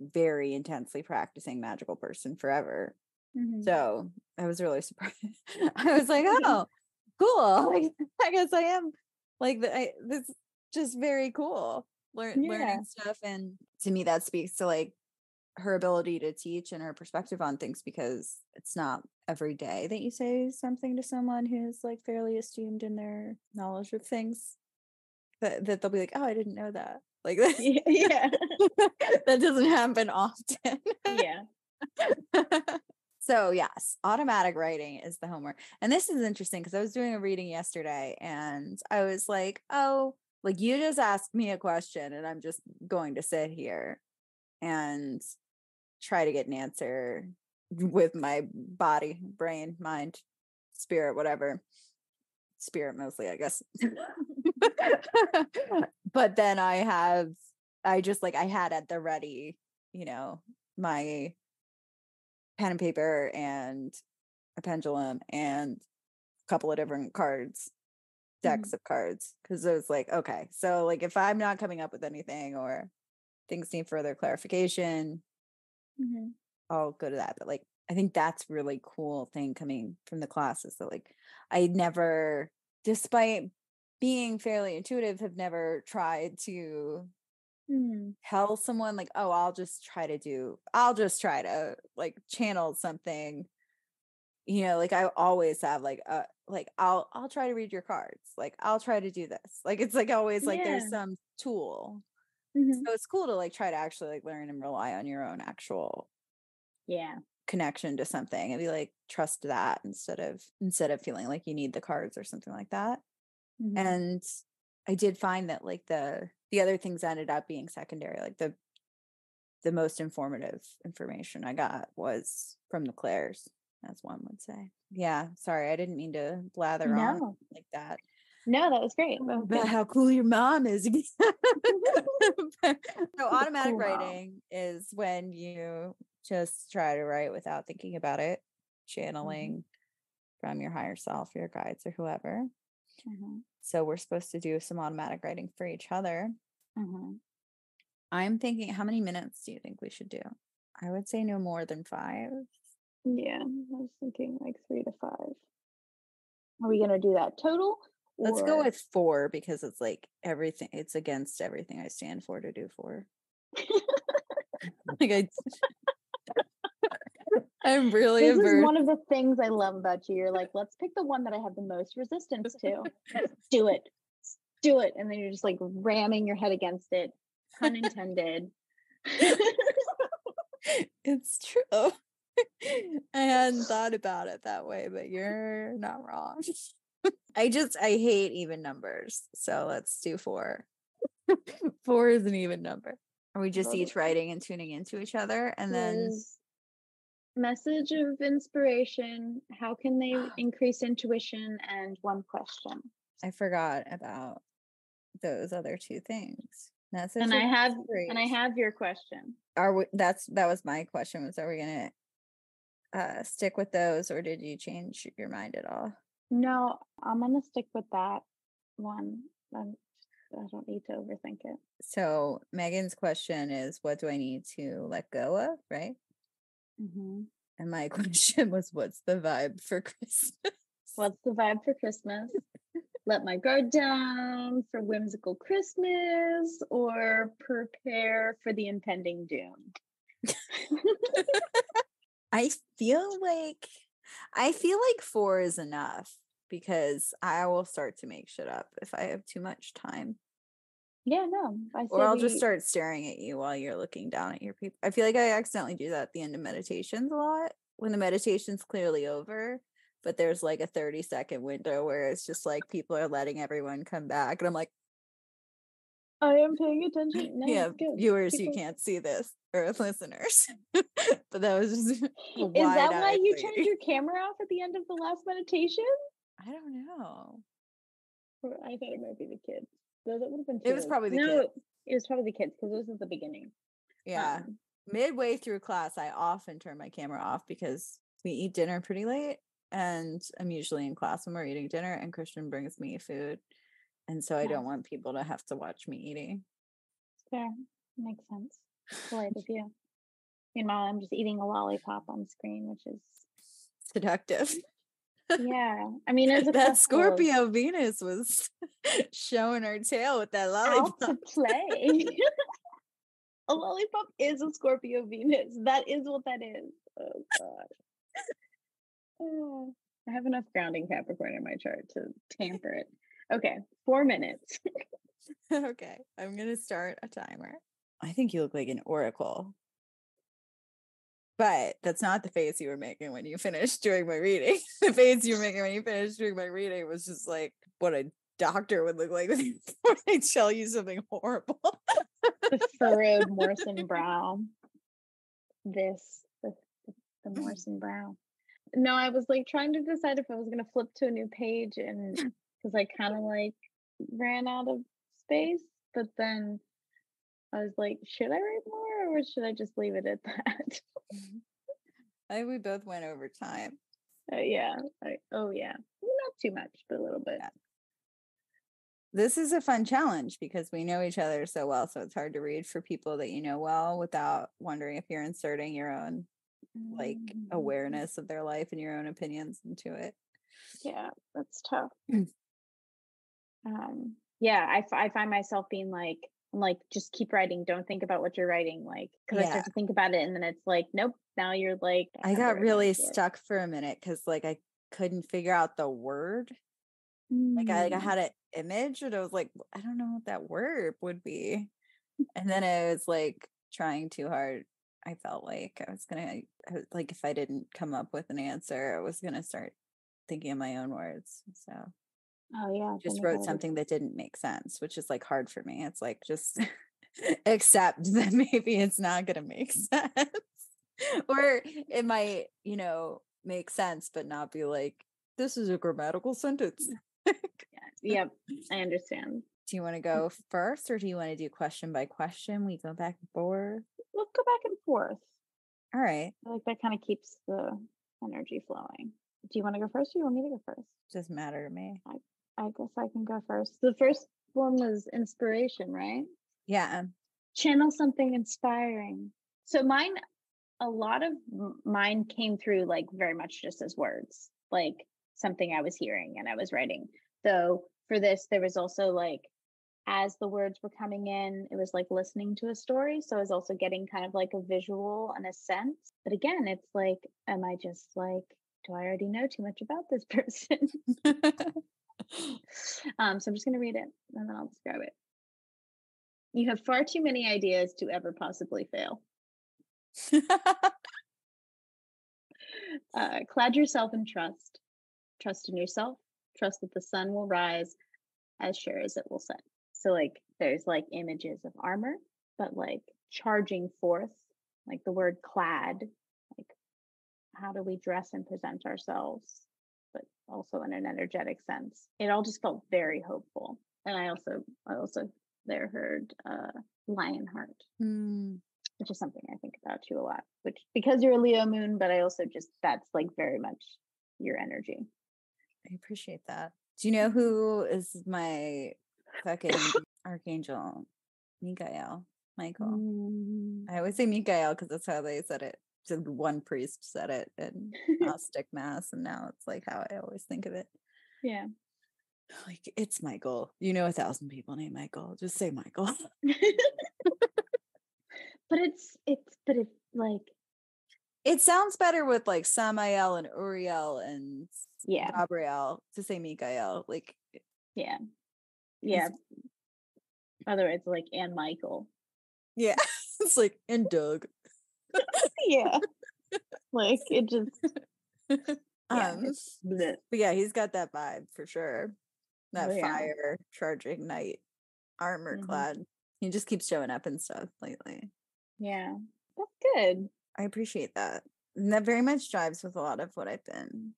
very intensely practicing magical person forever. Mm-hmm. So I was really surprised. I was like, oh, cool. Like, I guess I am like I, this just very cool. Learn, yeah. Learning stuff. And to me, that speaks to like her ability to teach and her perspective on things because it's not every day that you say something to someone who's like fairly esteemed in their knowledge of things that, that they'll be like, oh, I didn't know that. Like yeah. that doesn't happen often. yeah. so yes, automatic writing is the homework. And this is interesting because I was doing a reading yesterday and I was like, oh, like you just asked me a question and I'm just going to sit here and try to get an answer with my body, brain, mind, spirit, whatever. Spirit mostly, I guess. but then I have, I just like, I had at the ready, you know, my pen and paper and a pendulum and a couple of different cards, decks mm-hmm. of cards. Cause it was like, okay, so like if I'm not coming up with anything or things need further clarification, mm-hmm. I'll go to that. But like, I think that's really cool thing coming from the classes that like I never despite being fairly intuitive, have never tried to Mm. tell someone like, oh, I'll just try to do, I'll just try to like channel something. You know, like I always have like uh like I'll I'll try to read your cards. Like I'll try to do this. Like it's like always like Yeah. there's some tool. Mhm. So it's cool to like try to actually like learn and rely on your own actual Yeah. Connection to something and be like trust that instead of instead of feeling like you need the cards or something like that Mhm. and i did find that like the the other things ended up being secondary like the the most informative information i got was from the claires as one would say yeah sorry i didn't mean to blather on like that No, that was great. About how cool your mom is so automatic Cool mom. writing is when you just try to write without thinking about it Mm-hmm. channeling from your higher self your guides or whoever Mhm. so we're supposed to do some automatic writing for each other Mhm. i'm thinking how many minutes do you think we should do i would say no more than five Yeah, I was thinking like three to five. Are we gonna do that total? let's go with four because it's like everything it's against everything i stand for to do four like i i'm really This is one of the things I love about you. You're like, let's pick the one that I have the most resistance to. do it. S- Do it. And then you're just like ramming your head against it. Pun intended. it's true. I hadn't thought about it that way, but you're not wrong. I just I hate even numbers. So let's do four. four is an even number. Are we just each writing and tuning into each other? And then message of inspiration. How can they increase intuition? And one question. I forgot about those other two things. Message And I have and I have your question. are we that's that was my question was are we gonna uh stick with those or did you change your mind at all? No, I'm gonna stick with that one. I'm, I don't need to overthink it. So Megan's question is what do I need to let go of, right? Mm-hmm. And my question was what's the vibe for Christmas? What's the vibe for Christmas? Let my guard down for whimsical Christmas or prepare for the impending doom. I feel like I feel like 4 is enough because I will start to make shit up if I have too much time. Yeah, no. I Or I'll just start staring at you while you're looking down at your people. I feel like I accidentally do that at the end of meditations a lot when the meditation's clearly over, but there's like a 30 second window where it's just like people are letting everyone come back. And I'm like, I am paying attention. No, yeah, good. viewers, you can't see this, or listeners. but that was just Is that why you lady. turned your camera off at the end of the last meditation? I don't know. I thought it might be the kids. Though that would have been It was probably the no, kids. It was probably the kids because this is the beginning. Yeah. Um, midway through class, I often turn my camera off because we eat dinner pretty late. And I'm usually in class when we're eating dinner, and Christian brings me food. And so I don't want people to have to watch me eating. fair. Makes sense. Polite of you. Meanwhile, I'm just eating a lollipop on screen, which is Seductive. Yeah. I mean, as a that festival of Scorpio Venus was showing her tail with that out lollipop. to play. a lollipop is a Scorpio Venus. That is what that is. Oh gosh. Oh, I have enough grounding Capricorn in my chart to tamper it. Okay, four minutes. okay, I'm gonna start a timer. I think you look like an oracle. But that's not the face you were making when you finished doing my reading. the face you were making when you finished doing my reading was just like what a doctor would look like before they tell you something horrible. the furrowed Morrison brow. This, the, the, the Morrison brow. No, I was like trying to decide if I was going to flip to a new page and because I kind of like ran out of space, but then I was like, should I write more or should I just leave it at that? I think we both went over time. Uh, yeah. I, oh, yeah. Not too much, but a little bit. This is a fun challenge because we know each other so well. So it's hard to read for people that you know well without wondering if you're inserting your own like Mhm. awareness of their life and your own opinions into it. Yeah, that's tough. um yeah I, f- I find myself being like like just keep writing don't think about what you're writing like because i Yeah. start to think about it and then it's like nope now you're like don't I got really stuck for a minute because like I couldn't figure out the word. Like I like I Mm. had an image and I was like, I don't know what that word would be. And then I was like trying too hard. I felt like I was gonna I was- like if I didn't come up with an answer, I was gonna start thinking of my own words. So oh yeah just wrote something that didn't make sense, which is like hard for me. It's like just accept that maybe it's not gonna make sense. or it might, you know, make sense, but not be like, this is a grammatical sentence. Mm. yep i understand Do you want to mm. go first or do you want to do question by question? We go back and forth. let's go back and forth All right. I like that kind of keeps the energy flowing do you want to go first or you want me to go first Doesn't matter to me. i guess i can go first the first one was inspiration right Yeah. channel something inspiring. So mine, a lot of mine came through like very much just as words, like something I was hearing and I was writing. Though for this, there was also like, as the words were coming in, it was like listening to a story. So I was also getting kind of like a visual and a sense. But again, it's like, am I just like, do I already know too much about this person? um, so I'm just going to read it and then I'll describe it. You have far too many ideas to ever possibly fail. Uh, clad yourself in trust. Trust in yourself. Trust that the sun will rise as sure as it will set. So, like, there's like images of armor, but like charging forth, like the word clad, like, how do we dress and present ourselves, also in an energetic sense? It all just felt very hopeful. And I also, I also there heard uh, Lionheart Hmm. which is something I think about you a lot. Which because you're a Leo moon, but I also just that's like very much your energy. I appreciate that. Do you know who is my fucking archangel? Mikael. Michael. Mm. I always say Mikael because that's how they said it. One priest said it in Gnostic Mass, and now it's like how I always think of it. yeah. Like it's Michael. You know, a thousand people named Michael. Just say Michael. but it's it's but it's like It sounds better with like Samael and Uriel and yeah Gabriel to say Mikael. Like yeah yeah. Otherwise, like and Michael. yeah, it's like and Doug. Yeah. like it just yeah, um, but yeah, he's got that vibe for sure. That Oh, yeah. fire charging knight, armor Mhm. clad. He just keeps showing up and stuff lately. yeah. That's good. I appreciate that. And that very much jives with a lot of what I've been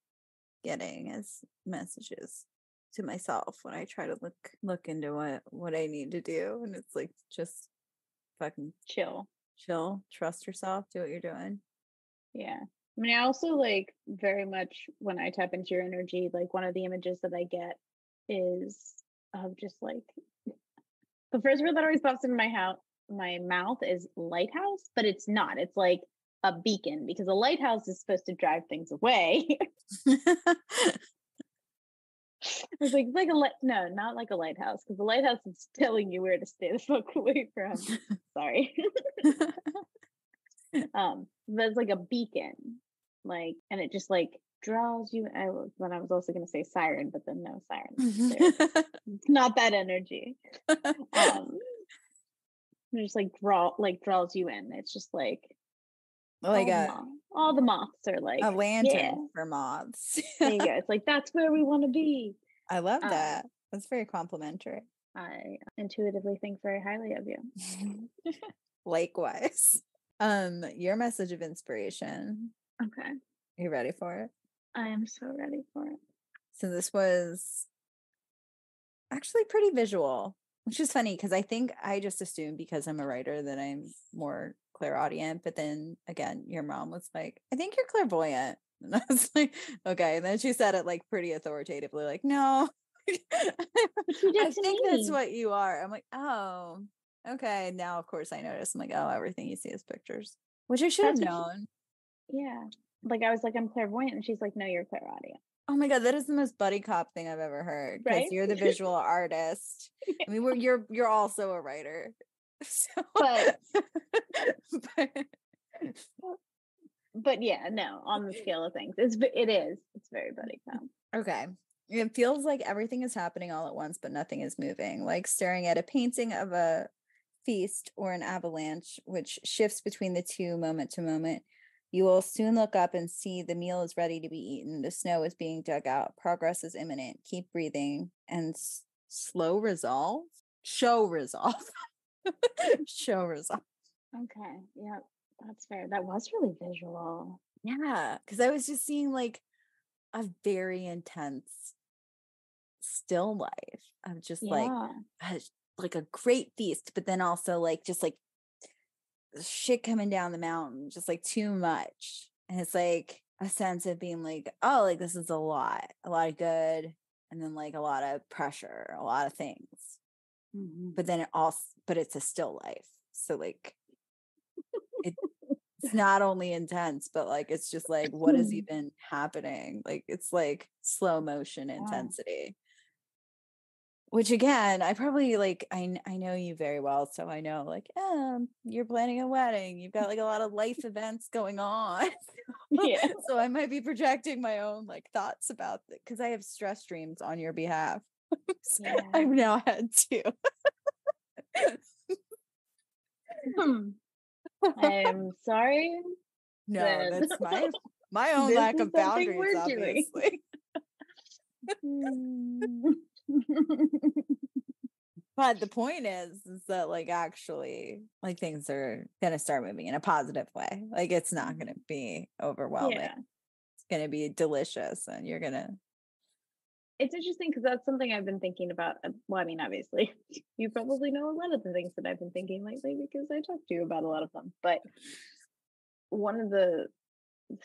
getting as messages to myself when I try to look look into what what I need to do. And it's like just fucking Chill. Chill, trust yourself, do what you're doing. Yeah. I mean, I also like very much when I tap into your energy, like one of the images that I get is of just like the first word that always pops in my house, my mouth is lighthouse, but it's not. It's like a beacon because a lighthouse is supposed to drive things away. it's like it's like a light. No, not like a lighthouse because the lighthouse is telling you where to stay the fuck away from. Sorry. um but it's like a beacon like and it just like draws you i was when i was also going to say siren but then no siren. It's not that energy um it just like draw like draws you in it's just like like all, the a, all the moths are like a lantern yeah for moths. there you go it's like that's where we want to be I love Um, that. That's very complimentary. i intuitively think very highly of you Likewise. Um, your message of inspiration. okay Are you ready for it? i am so ready for it So this was actually pretty visual, which is funny because I think I just assumed because I'm a writer that I'm more clairaudient. But then again, your mom was like, I think you're clairvoyant. And I was like, okay. And then she said it like pretty authoritatively, like, no. I think that's what you are. I'm like, oh, okay. Now, of course, I notice. I'm like, oh, everything you see is pictures, which I should have what she- known. yeah like i was like i'm clairvoyant and she's like no you're clairaudient Oh my god, that is the most buddy cop thing I've ever heard. Because Right? you're the visual artist. I mean, we're, you're you're also a writer. So, But- but- But yeah, no, on the scale of things, it's it is. It's very mm, buddy cop. okay. It feels like everything is happening all at once, but nothing is moving. Like staring at a painting of a feast or an avalanche, which shifts between the two moment to moment. You will soon look up and see the meal is ready to be eaten. The snow is being dug out. Progress is imminent. Keep breathing and s- slow resolve. Show resolve. Show resolve. Okay, yeah, that's fair. That was really visual. Yeah, because I was just seeing like a very intense still life of just like a, like a great feast, but then also like just like shit coming down the mountain, just like too much. And it's like a sense of being like, oh, like this is a lot, a lot of good, and then like a lot of pressure, a lot of things. Mhm. But then it also, but it's a still life. So like it, it's not only intense, but like it's just like what is even happening? Like it's like slow motion intensity which again i probably like I, I know you very well so i know like um you're planning a wedding you've got like a lot of life events going on Yeah. so i might be projecting my own like thoughts about it because i have stress dreams on your behalf So Yeah. i've now had two Hmm. I'm sorry. no that's my my own lack of boundaries we're doing. obviously Hmm. but the point is is that like actually like things are gonna start moving in a positive way like it's not gonna be overwhelming yeah. it's gonna be delicious and you're gonna It's interesting because that's something I've been thinking about. uh, Well, I mean, obviously, you probably know a lot of the things that I've been thinking lately because I talked to you about a lot of them. But one of the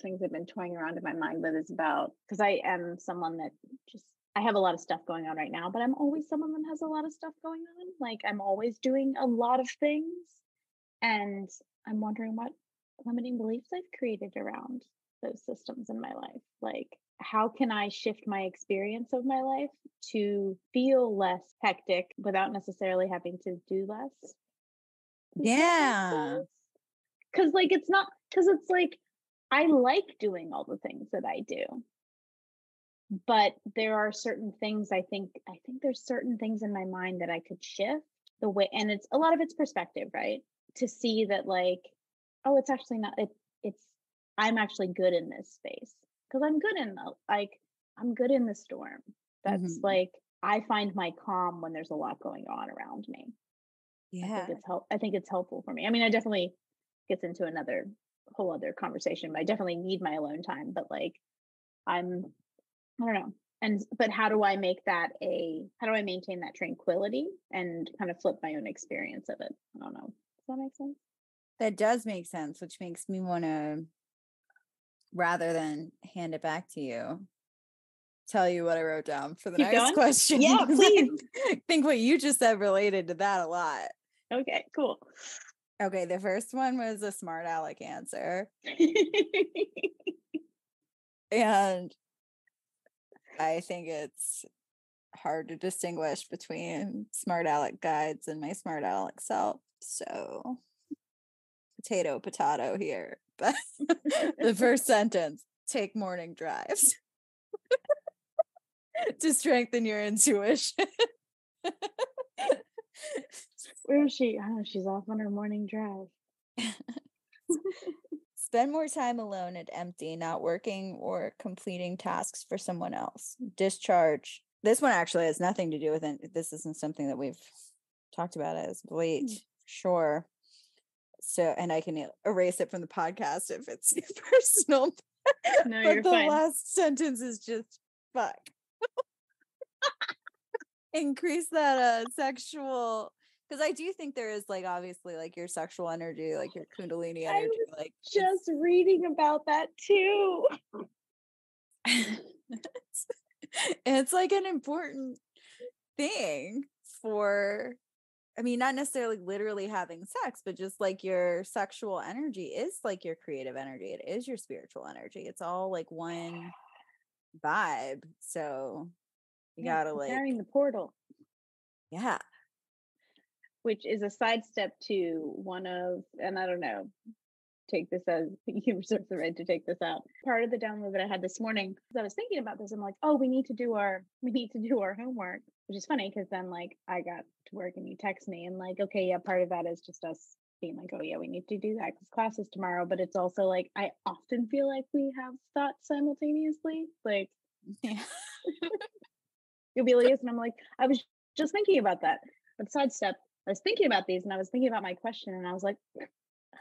things I've been toying around in my mind with is about because I am someone that just I have a lot of stuff going on right now, but I'm always someone that has a lot of stuff going on. Like I'm always doing a lot of things, and I'm wondering what limiting beliefs I've created around those systems in my life. Like how can I shift my experience of my life to feel less hectic without necessarily having to do less? yeah Because, like, it's not, because it's like, I like doing all the things that I do. But there are certain things I think, I think there's certain things in my mind that I could shift the way, and it's a lot of it's perspective, right? To see that, like, oh, it's actually not, it, it's, I'm actually good in this space because I'm good in the, like, I'm good in the storm. That's Mhm. like, I find my calm when there's a lot going on around me. I yeah think it's help. I think it's helpful for me. I mean, I definitely gets into another whole other conversation, but I definitely need my alone time. But like, I'm, I don't know. And but how do I make that a? How do I maintain that tranquility and kind of flip my own experience of it? I don't know. Does that make sense? that does make sense which makes me want to rather than hand it back to you tell you what i wrote down for the Keep next going? question Yeah, 'cause I please. think what you just said related to that a lot Okay, cool. okay the first one was a smart aleck answer and I think it's hard to distinguish between smart aleck guides and my smart aleck self. So potato, potato here. But the first sentence take morning drives to strengthen your intuition. Where is she? Oh, she's off on her morning drive. Spend more time alone and empty, not working or completing tasks for someone else. Discharge. This one actually has nothing to do with it. This isn't something that we've talked about as of late. Hmm. Sure. So, and I can erase it from the podcast if it's personal. No, but the fine. last sentence is just fuck. Increase that uh sexual because I do think there is like obviously like your sexual energy, like your kundalini I energy, was like Just reading about that too. it's, it's like an important thing for I mean, not necessarily literally having sex, but just like your sexual energy is like your creative energy. It is your spiritual energy. It's all like one vibe. So you Yeah, gotta like, carrying the portal, yeah. which is a sidestep to one of, and I don't know, take this as you reserve the right to take this out. Part of the download that I had this morning, because I was thinking about this. I'm like, oh, we need to do our we need to do our homework, which is funny because then like I got to work and you text me and like, okay, yeah, part of that is just us being like, oh yeah, we need to do that because class is tomorrow. But it's also like I often feel like we have thoughts simultaneously. Like Yeah. you'll be like, and I'm like, I was just thinking about that. But sidestep, I was thinking about these and I was thinking about my question and I was like,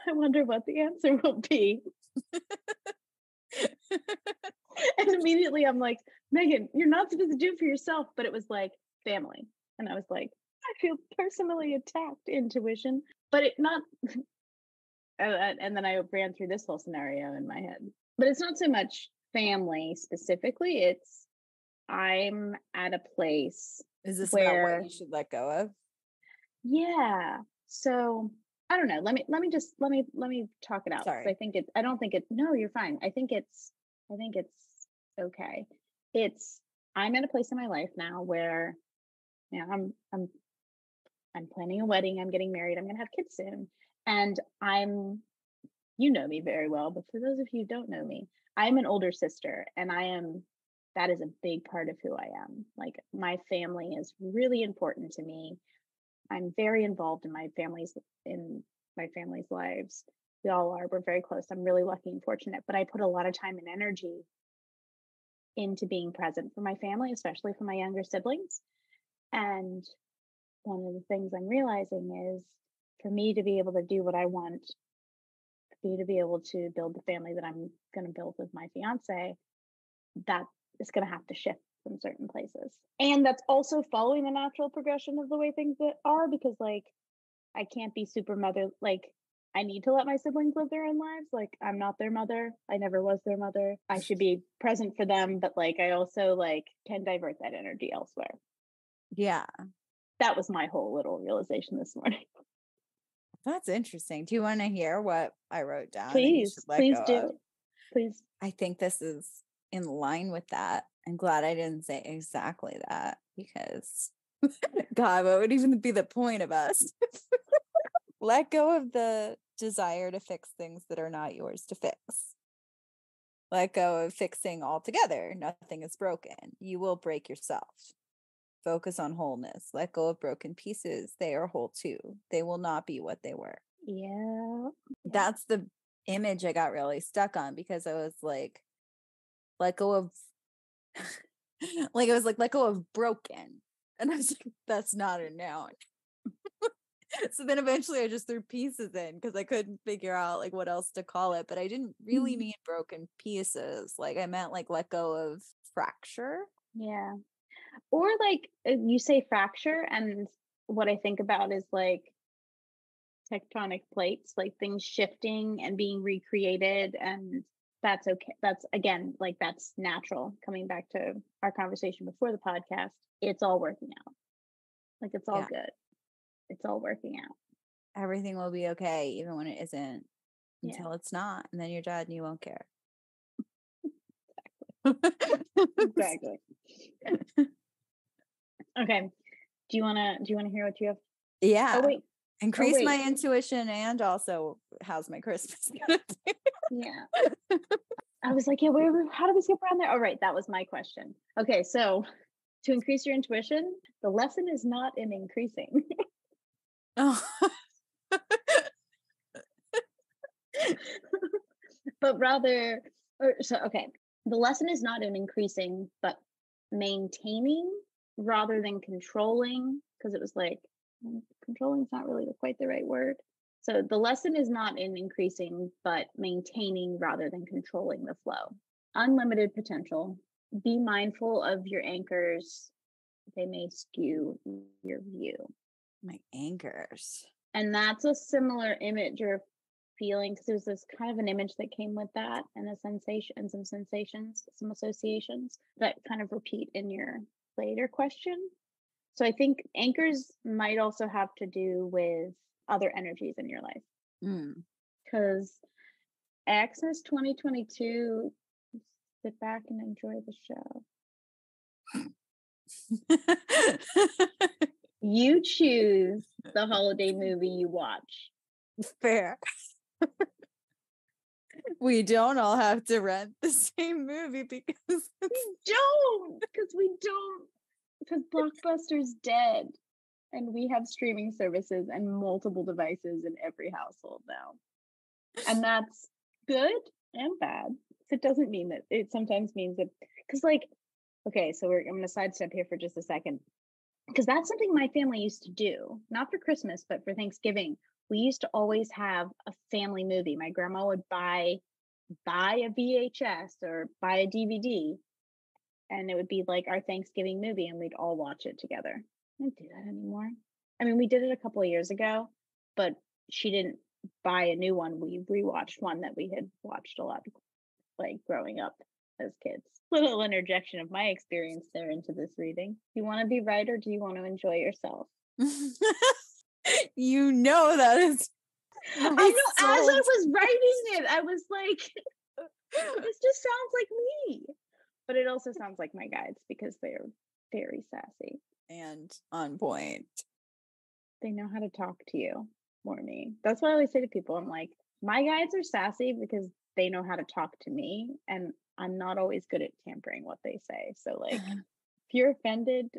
I wonder what the answer will be. and immediately I'm like, Megan, you're not supposed to do it for yourself, but it was like family. And I was like, I feel personally attacked, intuition, but it not. Uh, and then I ran through this whole scenario in my head, but it's not so much family specifically. It's I'm at a place Is this Where- what you should let go of? Yeah. So I don't know. Let me let me just let me let me talk it out. Sorry. I think it's I don't think it no, you're fine. I think it's I think it's okay. It's I'm at a place in my life now where you know, I'm I'm I'm planning a wedding, I'm getting married, I'm gonna have kids soon. And I'm you know me very well, but for those of you who don't know me, I'm an older sister and I am that is a big part of who I am. Like my family is really important to me. I'm very involved in my family's in my family's lives. We all are. We're very close. I'm really lucky and fortunate, but I put a lot of time and energy into being present for my family, especially for my younger siblings. And one of the things I'm realizing is for me to be able to do what I want, for me to be able to build the family that I'm going to build with my fiance, that is going to have to shift from certain places. And that's also following the natural progression of the way things that are because like I can't be super mother like I need to let my siblings live their own lives. Like I'm not their mother. I never was their mother. I should be present for them, but like I also like can divert that energy elsewhere. Yeah. That was my whole little realization this morning. That's interesting. Do you want to hear what I wrote down? Please, please do. of? Please. I think this is in line with that. I'm glad I didn't say exactly that because God, what would even be the point of us? Let go of the desire to fix things that are not yours to fix. Let go of fixing altogether. Nothing is broken. You will break yourself. Focus on wholeness. Let go of broken pieces. They are whole too. They will not be what they were Yeah. that's the image I got really stuck on because I was like, let go of, like, I was like, let go of broken. And I was like, that's not a noun. so then eventually I just threw pieces in because I couldn't figure out like what else to call it. But I didn't really Mhm. mean broken pieces. Like, I meant like let go of fracture. Yeah. Or like uh, you say fracture, and what I think about is like tectonic plates, like things shifting and being recreated. And that's okay. That's again, like that's natural. Coming back to our conversation before the podcast, it's all working out. Like it's all Yeah. good. It's all working out. Everything will be okay, even when it isn't, Yeah. until it's not. And then you're dead and you won't care. Exactly. okay. Do you wanna do you wanna hear what you have? Oh, yeah. Oh wait. Oh, increase my intuition and also how's my Christmas? Yeah. I was like, yeah, where, how did we skip around there? Oh, right. That was my question. Okay. So to increase your intuition, the lesson is not in increasing. Oh. but rather, or so, okay. The lesson is not in increasing, but maintaining rather than controlling. Because it was like, controlling is not really quite the right word. So the lesson is not in increasing, but maintaining rather than controlling the flow. Unlimited potential. Be mindful of your anchors. They may skew your view. my anchors. And that's a similar image or feeling because there's this kind of an image that came with that and a sensation and some sensations, some associations that kind of repeat in your later question. So I think anchors might also have to do with other energies in your life Mm. because Access 2022 sit back and enjoy the show. You choose the holiday movie you watch. Fair. we don't all have to rent the same movie because we don't because we don't because blockbuster's dead and we have streaming services and multiple devices in every household now. And that's good and bad it doesn't mean that it sometimes means that because like okay so we're i'm going to sidestep here for just a second. Because that's something my family used to do not for christmas but for thanksgiving. We used to always have a family movie. My grandma would buy buy a vhs or buy a dvd and it would be like our thanksgiving movie and we'd all watch it together i don't do that anymore i mean we did it a couple of years ago but she didn't buy a new one we rewatched one that we had watched a lot like growing up as kids little interjection of my experience there into this reading. Do you want to be right or do you want to enjoy yourself? you know that is. I know. As I was writing it, I was like, "This just sounds like me," but it also sounds like my guides because they're very sassy and on point. They know how to talk to you more me. That's what I always say to people. I'm like, my guides are sassy because they know how to talk to me, and I'm not always good at tampering what they say. So like if you're offended,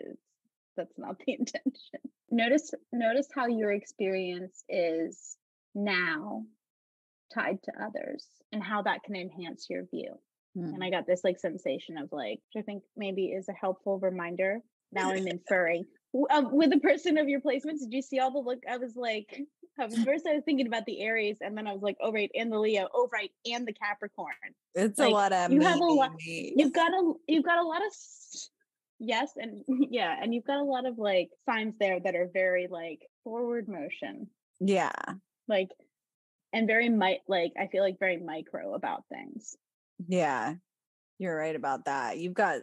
that's not the intention. Notice notice how your experience is now tied to others and how that can enhance your view. Mm. And I got this like sensation of like, which I think maybe is a helpful reminder. Now I'm inferring um, with the person of your placements. Did you see all the look? I was like, first I was thinking about the Aries, and then I was like, oh right, and the Leo, oh right, and the Capricorn. It's like, a lot of you me, have a lot. Me. You've got a you've got a lot of yes, and yeah, and you've got a lot of like signs there that are very like forward motion. Yeah, like and very might like I feel like very micro about things. Yeah, you're right about that. You've got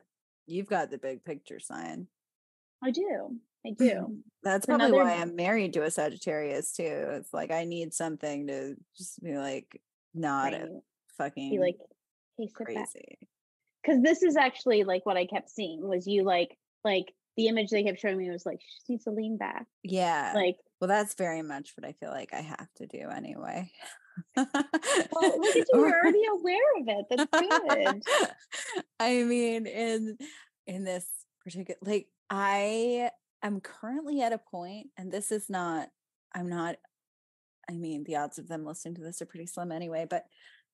you've got the big picture sign. I do. I do. That's probably Another... why I'm married to a Sagittarius too. It's like I need something to just be like not right. fucking be like hey, crazy. Because this is actually like what I kept seeing was you like like the image they kept showing me was like she needs to lean back. Yeah. Like well, that's very much what I feel like I have to do anyway. well, look at you, you're already aware of it. That's good. I mean, in in this particular like I am currently at a point, and this is not, I'm not, I mean, the odds of them listening to this are pretty slim anyway, but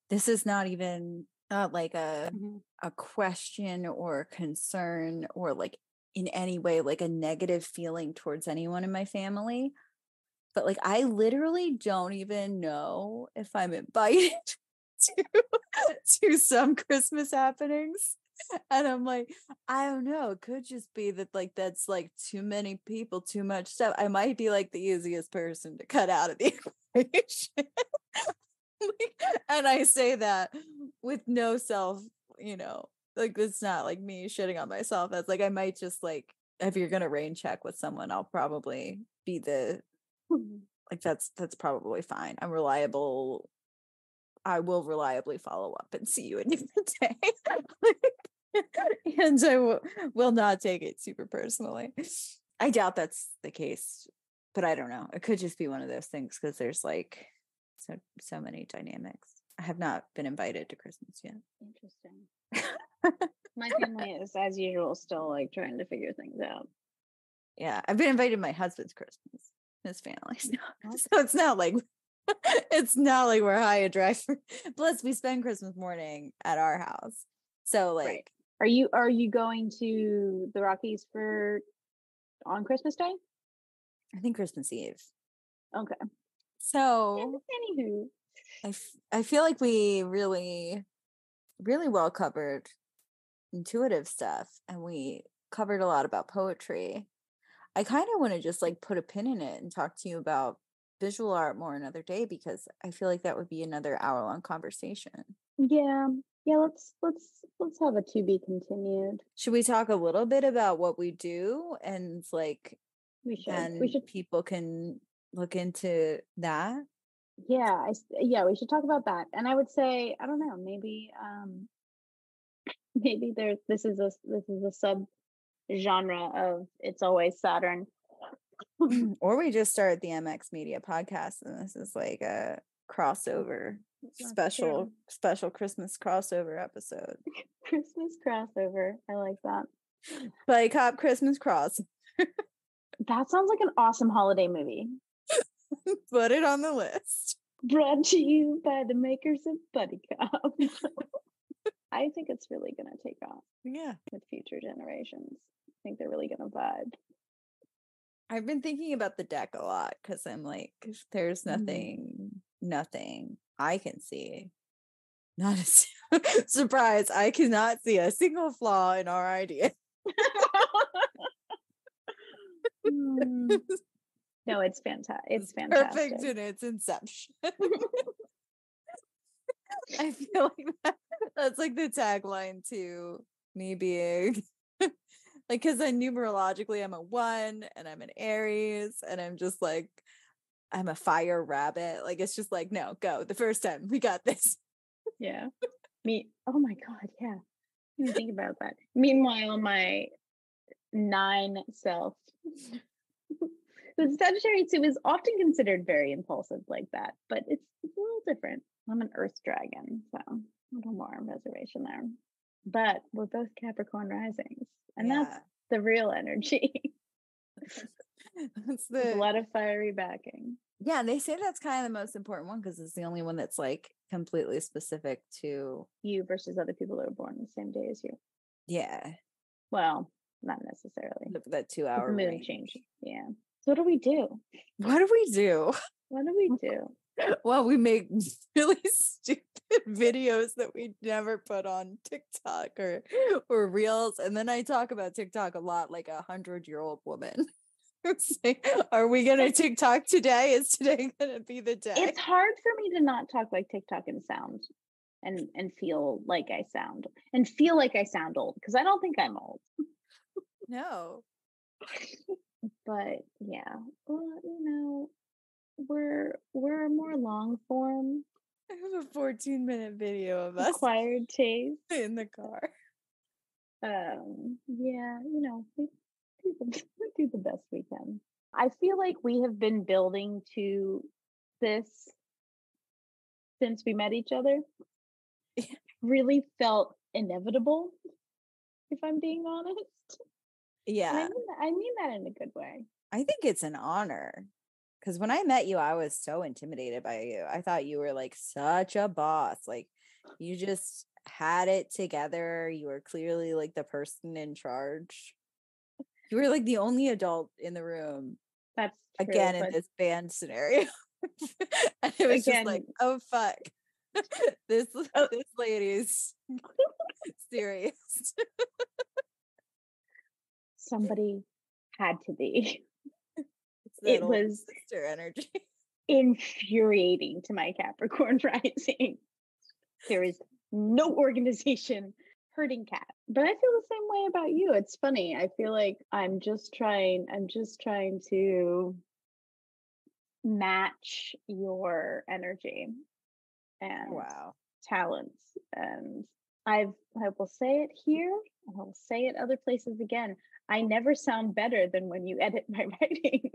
this is not even uh, like a mm-hmm. a question or concern or like in any way like a negative feeling towards anyone in my family but like i literally don't even know if i'm invited to to some christmas happenings and I'm like, I don't know. It could just be that like that's like too many people, too much stuff. I might be like the easiest person to cut out of the equation. and I say that with no self, you know, like it's not like me shitting on myself. That's like I might just like if you're gonna rain check with someone, I'll probably be the mm-hmm. like that's that's probably fine. I'm reliable I will reliably follow up and see you in the the day. and I w- will not take it super personally. I doubt that's the case, but I don't know. It could just be one of those things because there's like so so many dynamics. I have not been invited to Christmas yet. Interesting. my family is as usual still like trying to figure things out. Yeah, I've been invited to my husband's Christmas, his family. So, oh, so it's not like it's not like we're high a drive. Plus, we spend Christmas morning at our house. So, like, right. are you are you going to the Rockies for on Christmas Day? I think Christmas Eve. Okay. So, anywho, I, f- I feel like we really, really well covered intuitive stuff and we covered a lot about poetry. I kind of want to just like put a pin in it and talk to you about visual art more another day because I feel like that would be another hour long conversation. Yeah. Yeah, let's let's let's have a to be continued. Should we talk a little bit about what we do and like we should and we should people can look into that? Yeah, I yeah, we should talk about that. And I would say, I don't know, maybe um maybe there this is a this is a sub genre of it's always Saturn. Mm-hmm. or we just started the MX Media podcast and this is like a crossover That's special true. special Christmas crossover episode. Christmas crossover. I like that. Buddy Cop Christmas Cross. That sounds like an awesome holiday movie. Put it on the list. Brought to you by the makers of Buddy Cop. I think it's really gonna take off Yeah. with future generations. I think they're really gonna vibe. I've been thinking about the deck a lot because I'm like, there's Mhm. nothing, nothing I can see. Not a surprise. I cannot see a single flaw in our idea. Mm. no, it's fantastic. It's fantastic. perfect in its inception. I feel like that, that's like the tagline to me being like, because I numerologically I'm a one and I'm an Aries and I'm just like, I'm a fire rabbit. Like, it's just like, no, go the first time. We got this. Yeah. Me. Oh my God. Yeah. Didn't think about that. Meanwhile, my nine self, the Sagittarius who is often considered very impulsive like that, but it's it's a little different. I'm an Earth dragon, so a little more reservation there. But we're both Capricorn risings, and that's the real energy. That's With a the lot of fiery backing. yeah. They say that's kind of the most important one because it's the only one that's like completely specific to You versus other people that are born the same day as you. yeah Well, not necessarily. th- that two hour moon range. change. Yeah. So what do we do? What do we do? What do we do? Well, we make really stupid videos that we never put on TikTok or or Reels, and then I talk about TikTok a lot, like a hundred year old woman. Like, Are we gonna TikTok today? Is today gonna be the day? It's hard for me to not talk like TikTok and sound and and feel like I sound and feel like I sound old because I don't think I'm old. no. But yeah, well, you know, we're we're more long form, I have a 14 minute video of us acquired taste. in the car. Um, yeah, you know, we do the, we do the best we can. I feel like we have been building to this since we met each other. Yeah. Really felt inevitable, if I'm being honest. And I Yeah, mean, I mean that in a good way. I think it's an honor. Because when I met you, I was so intimidated by you. I thought you were like such a boss. Like you just had it together. You were clearly like the person in charge. You were like the only adult in the room That's true, again in this band scenario. and it was just like, oh fuck. this Oh. this lady's serious. somebody had to be. It was sister energy. infuriating to my Capricorn rising. There is no organization hurting cat. But I feel the same way about you. It's funny. I feel like I'm just trying, I'm just trying to match your energy and Wow. talents. And I've I will say it here, I will say it other places again. I never sound better than when you edit my writing.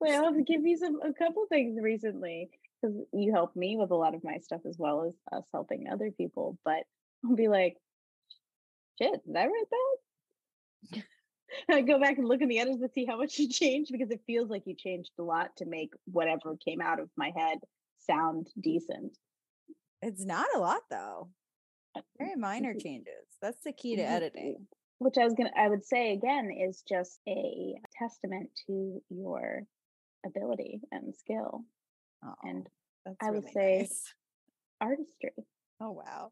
Wait, I'll give you some a couple things recently because you helped me with a lot of my stuff as well as us helping other people. But I'll be like, shit, did I write that? I go back and look in the edits to see how much you changed because it feels like you changed a lot to make whatever came out of my head sound decent. It's not a lot though. Very minor changes. That's the key to editing. Which I was gonna I would say again is just a testament to your ability and skill Oh, and that's I would really say- nice. artistry. Oh wow.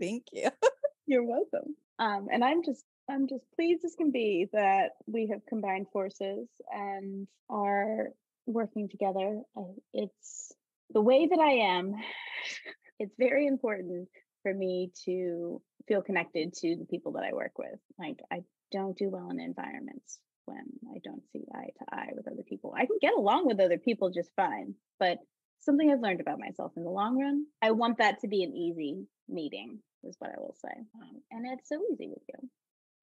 Thank you. You're welcome. Um, and I'm just I'm just pleased as can be that we have combined forces and are working together. I, it's the way that I am. It's very important for me to feel connected to the people that I work with. Like I don't do well in environments when I don't see eye to eye with other people. I can get along with other people just fine, but something I've learned about myself in the long run. I want that to be an easy meeting, is what I will say. Um, and it's so easy with you.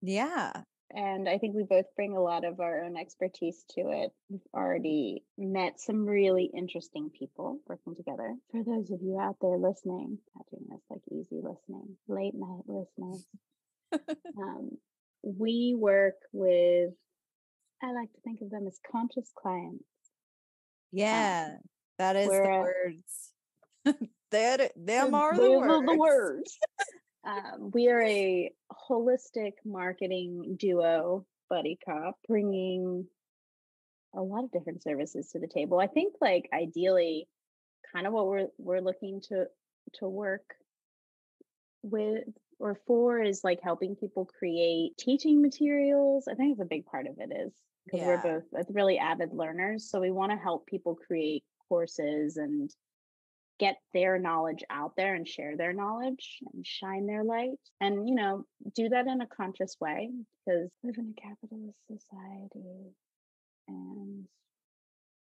Yeah. And I think we both bring a lot of our own expertise to it. We've already met some really interesting people working together. For those of you out there listening, not doing this like easy listening, late night listeners, um, we work with, I like to think of them as conscious clients. Yeah. That is the words. that them are the words. the words. um, we are a holistic marketing duo, buddy cop, bringing a lot of different services to the table. I think, like ideally, kind of what we're we're looking to to work with or for is like helping people create teaching materials. I think it's a big part of it is because Yeah. we're both uh, really avid learners, so we want to help people create courses and get their knowledge out there and share their knowledge and shine their light and you know do that in a conscious way because we live in a capitalist society and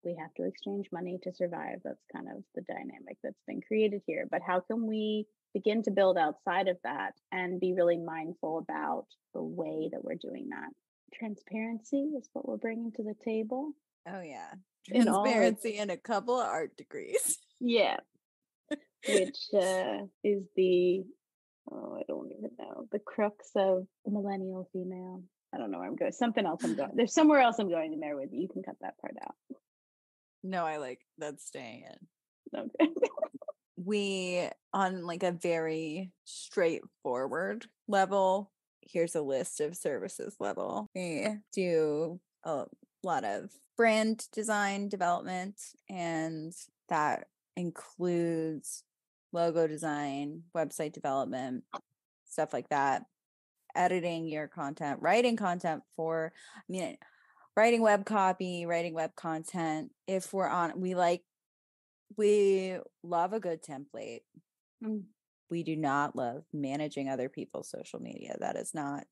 we have to exchange money to survive that's kind of the dynamic that's been created here but how can we begin to build outside of that and be really mindful about the way that we're doing that transparency is what we're bringing to the table Oh yeah. In all its- Transparency and a couple of art degrees. Yeah. Which uh, is the, oh, I don't even know, the crux of the millennial female. I don't know where I'm going. Something else I'm going. There's somewhere else I'm going in there with you. You can cut that part out. No, I like that's staying in. Okay. we on like a very straightforward level here's a list of services level we do a lot of brand design development and that includes logo design website development stuff like that editing your content writing content for i mean writing web copy writing web content if we're on we like we love a good template. Mm. We do not love managing other people's social media. That is not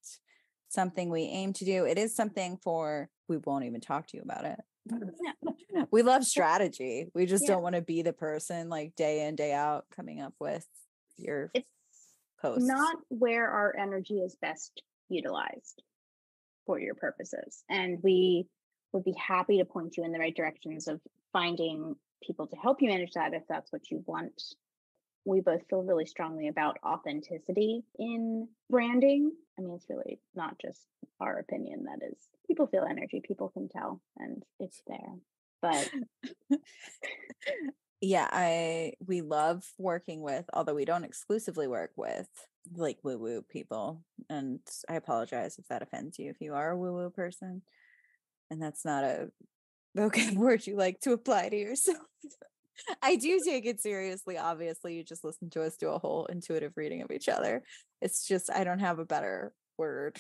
something we aim to do. It is something for we won't even talk to you about it. We love strategy. We just Yeah. don't want to be the person like day in day out coming up with your It's posts. not where our energy is best utilized for your purposes. And we would be happy to point you in the right directions of finding people to help you manage that if that's what you want. We both feel really strongly about authenticity in branding. I mean, it's really not just our opinion, that is, people feel energy, people can tell, and it's there. But yeah, I we love working with, although we don't exclusively work with like woo woo people. And I apologize if that offends you if you are a woo woo person. And that's not a okay word you like to apply to yourself. I do take it seriously. Obviously, you just listen to us do a whole intuitive reading of each other. It's just I don't have a better word.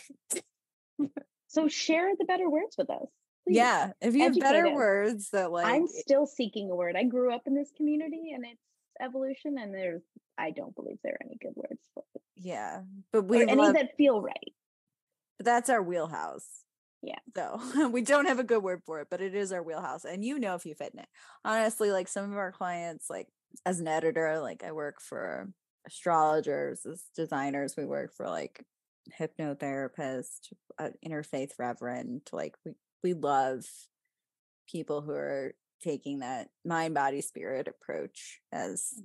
so share the better words with us. please. Yeah, if you have better us. words that like I'm still seeking a word. I grew up in this community and its evolution, and there's I don't believe there are any good words for it. yeah, but we any that feel right. but that's our wheelhouse. Yeah. So we don't have a good word for it, but it is our wheelhouse. And you know if you fit in it. Honestly, like some of our clients, like as an editor, like I work for astrologers, as designers, we work for like hypnotherapist, uh, interfaith reverend. Like we we love people who are taking that mind body spirit approach as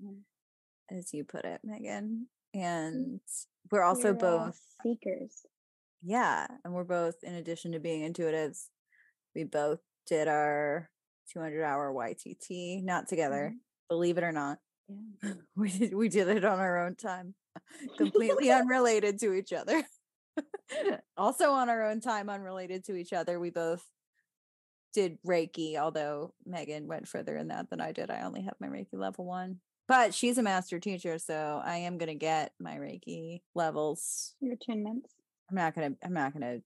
as you put it, Megan. And we're also uh, both seekers. Yeah, and we're both, in addition to being intuitives, we both did our 200 hour YTT, not together, mm-hmm. believe it or not. Yeah. We did, we did it on our own time, completely unrelated to each other. also on our own time, unrelated to each other. We both did Reiki, although Megan went further in that than I did. I only have my Reiki level one, but she's a master teacher, so I am going to get my Reiki levels Your attunements. I'm not gonna I'm not gonna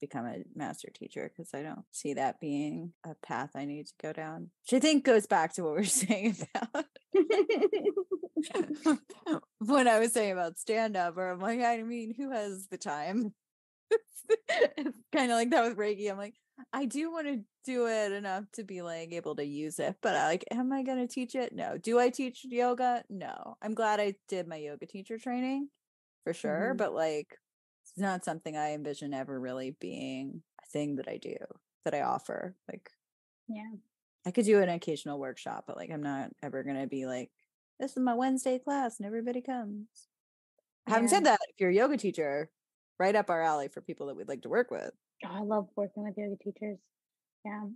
become a master teacher because I don't see that being a path I need to go down. Which I think goes back to what we w're saying about when I was saying about stand up, or I'm like, I mean, who has the time? it's kind of like that with Reiki. I'm like, I do want to do it enough to be like able to use it, but I, like, am I going to teach it? No. Do I teach yoga? No. I'm glad I did my yoga teacher training for sure, Mhm. but like, it's not something I envision ever really being a thing that I do, that I offer. Like, Yeah. I could do an occasional workshop, but like, I'm not ever going to be like, this is my Wednesday class and everybody comes. Having Yeah. said that, if you're a yoga teacher, right up our alley for people that we'd like to work with. Oh, I love working with yoga teachers. Yeah.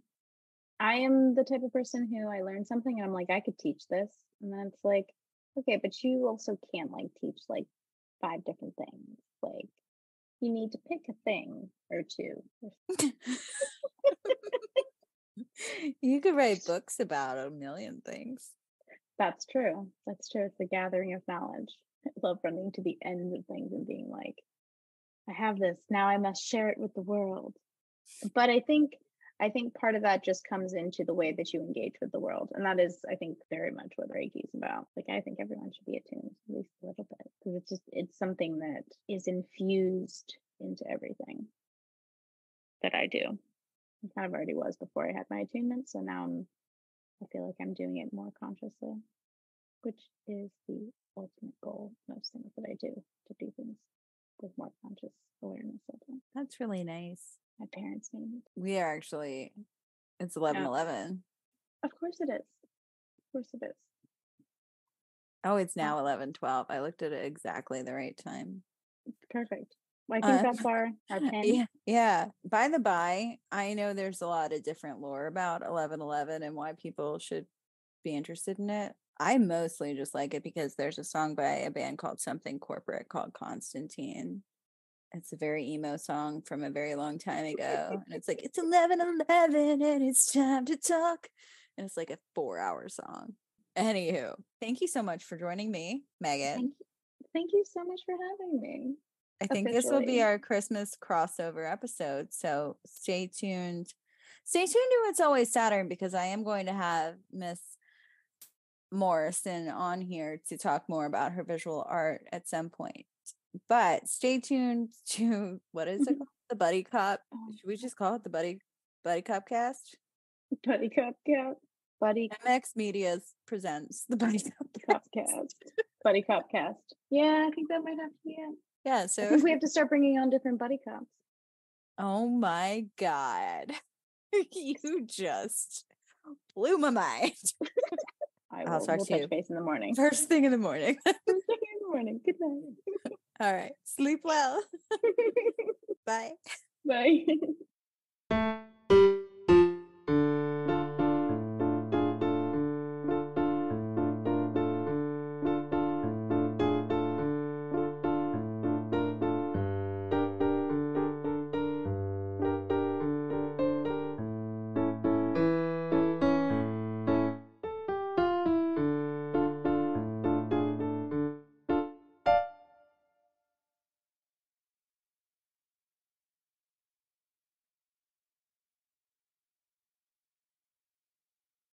I am the type of person who I learn something and I'm like, I could teach this. And then it's like, okay, but you also can't like teach like five different things. Like you need to pick a thing or two. you could write books about a million things. That's true. That's true. It's the gathering of knowledge. I love running to the ends of things and being like, I have this. Now I must share it with the world. But I think I think part of that just comes into the way that you engage with the world. And that is, I think, very much what Reiki is about. Like I think everyone should be attuned at least a little bit. Because it's just it's something that is infused into everything that I do. It kind of already was before I had my attunement. So now I'm I feel like I'm doing it more consciously, which is the ultimate goal. Most things that I do to do things with more conscious awareness of them. That's really nice. My parents made me. We are actually, it's 11 11. Of course it is. Of course it is. Oh, it's now 11 12. I looked at it exactly the right time. Perfect. I think Uh, that's our our. Yeah. Yeah. By the by, I know there's a lot of different lore about 11 11 and why people should be interested in it. I mostly just like it because there's a song by a band called Something Corporate called Konstantine. It's a very emo song from a very long time ago. And it's like, it's 11 11 and it's time to talk. And it's like a four hour song. Anywho, thank you so much for joining me, Megan. Thank you. Thank you so much for having me. I think this will be our Christmas crossover episode. So stay tuned. Stay tuned to It's Always Saturn because I am going to have Miss Morrison on here to talk more about her visual art at some point. But stay tuned to what is it mm-hmm. called? The Buddy Cop. Oh, Should we just call it the Buddy Buddy Cop cast? Buddy Cop Cat. Buddy MX Media's presents the Buddy Cop cast. Cast. Buddy Cop Cast. Yeah, I think that might have to be it. Yeah, I so think we have to start bringing on different buddy cops. Oh my god. you just blew my mind. I I'll will talk we'll to touch you. base in the morning. First thing in the morning. First thing in the morning. Good night. All right. Sleep well. Bye. Bye.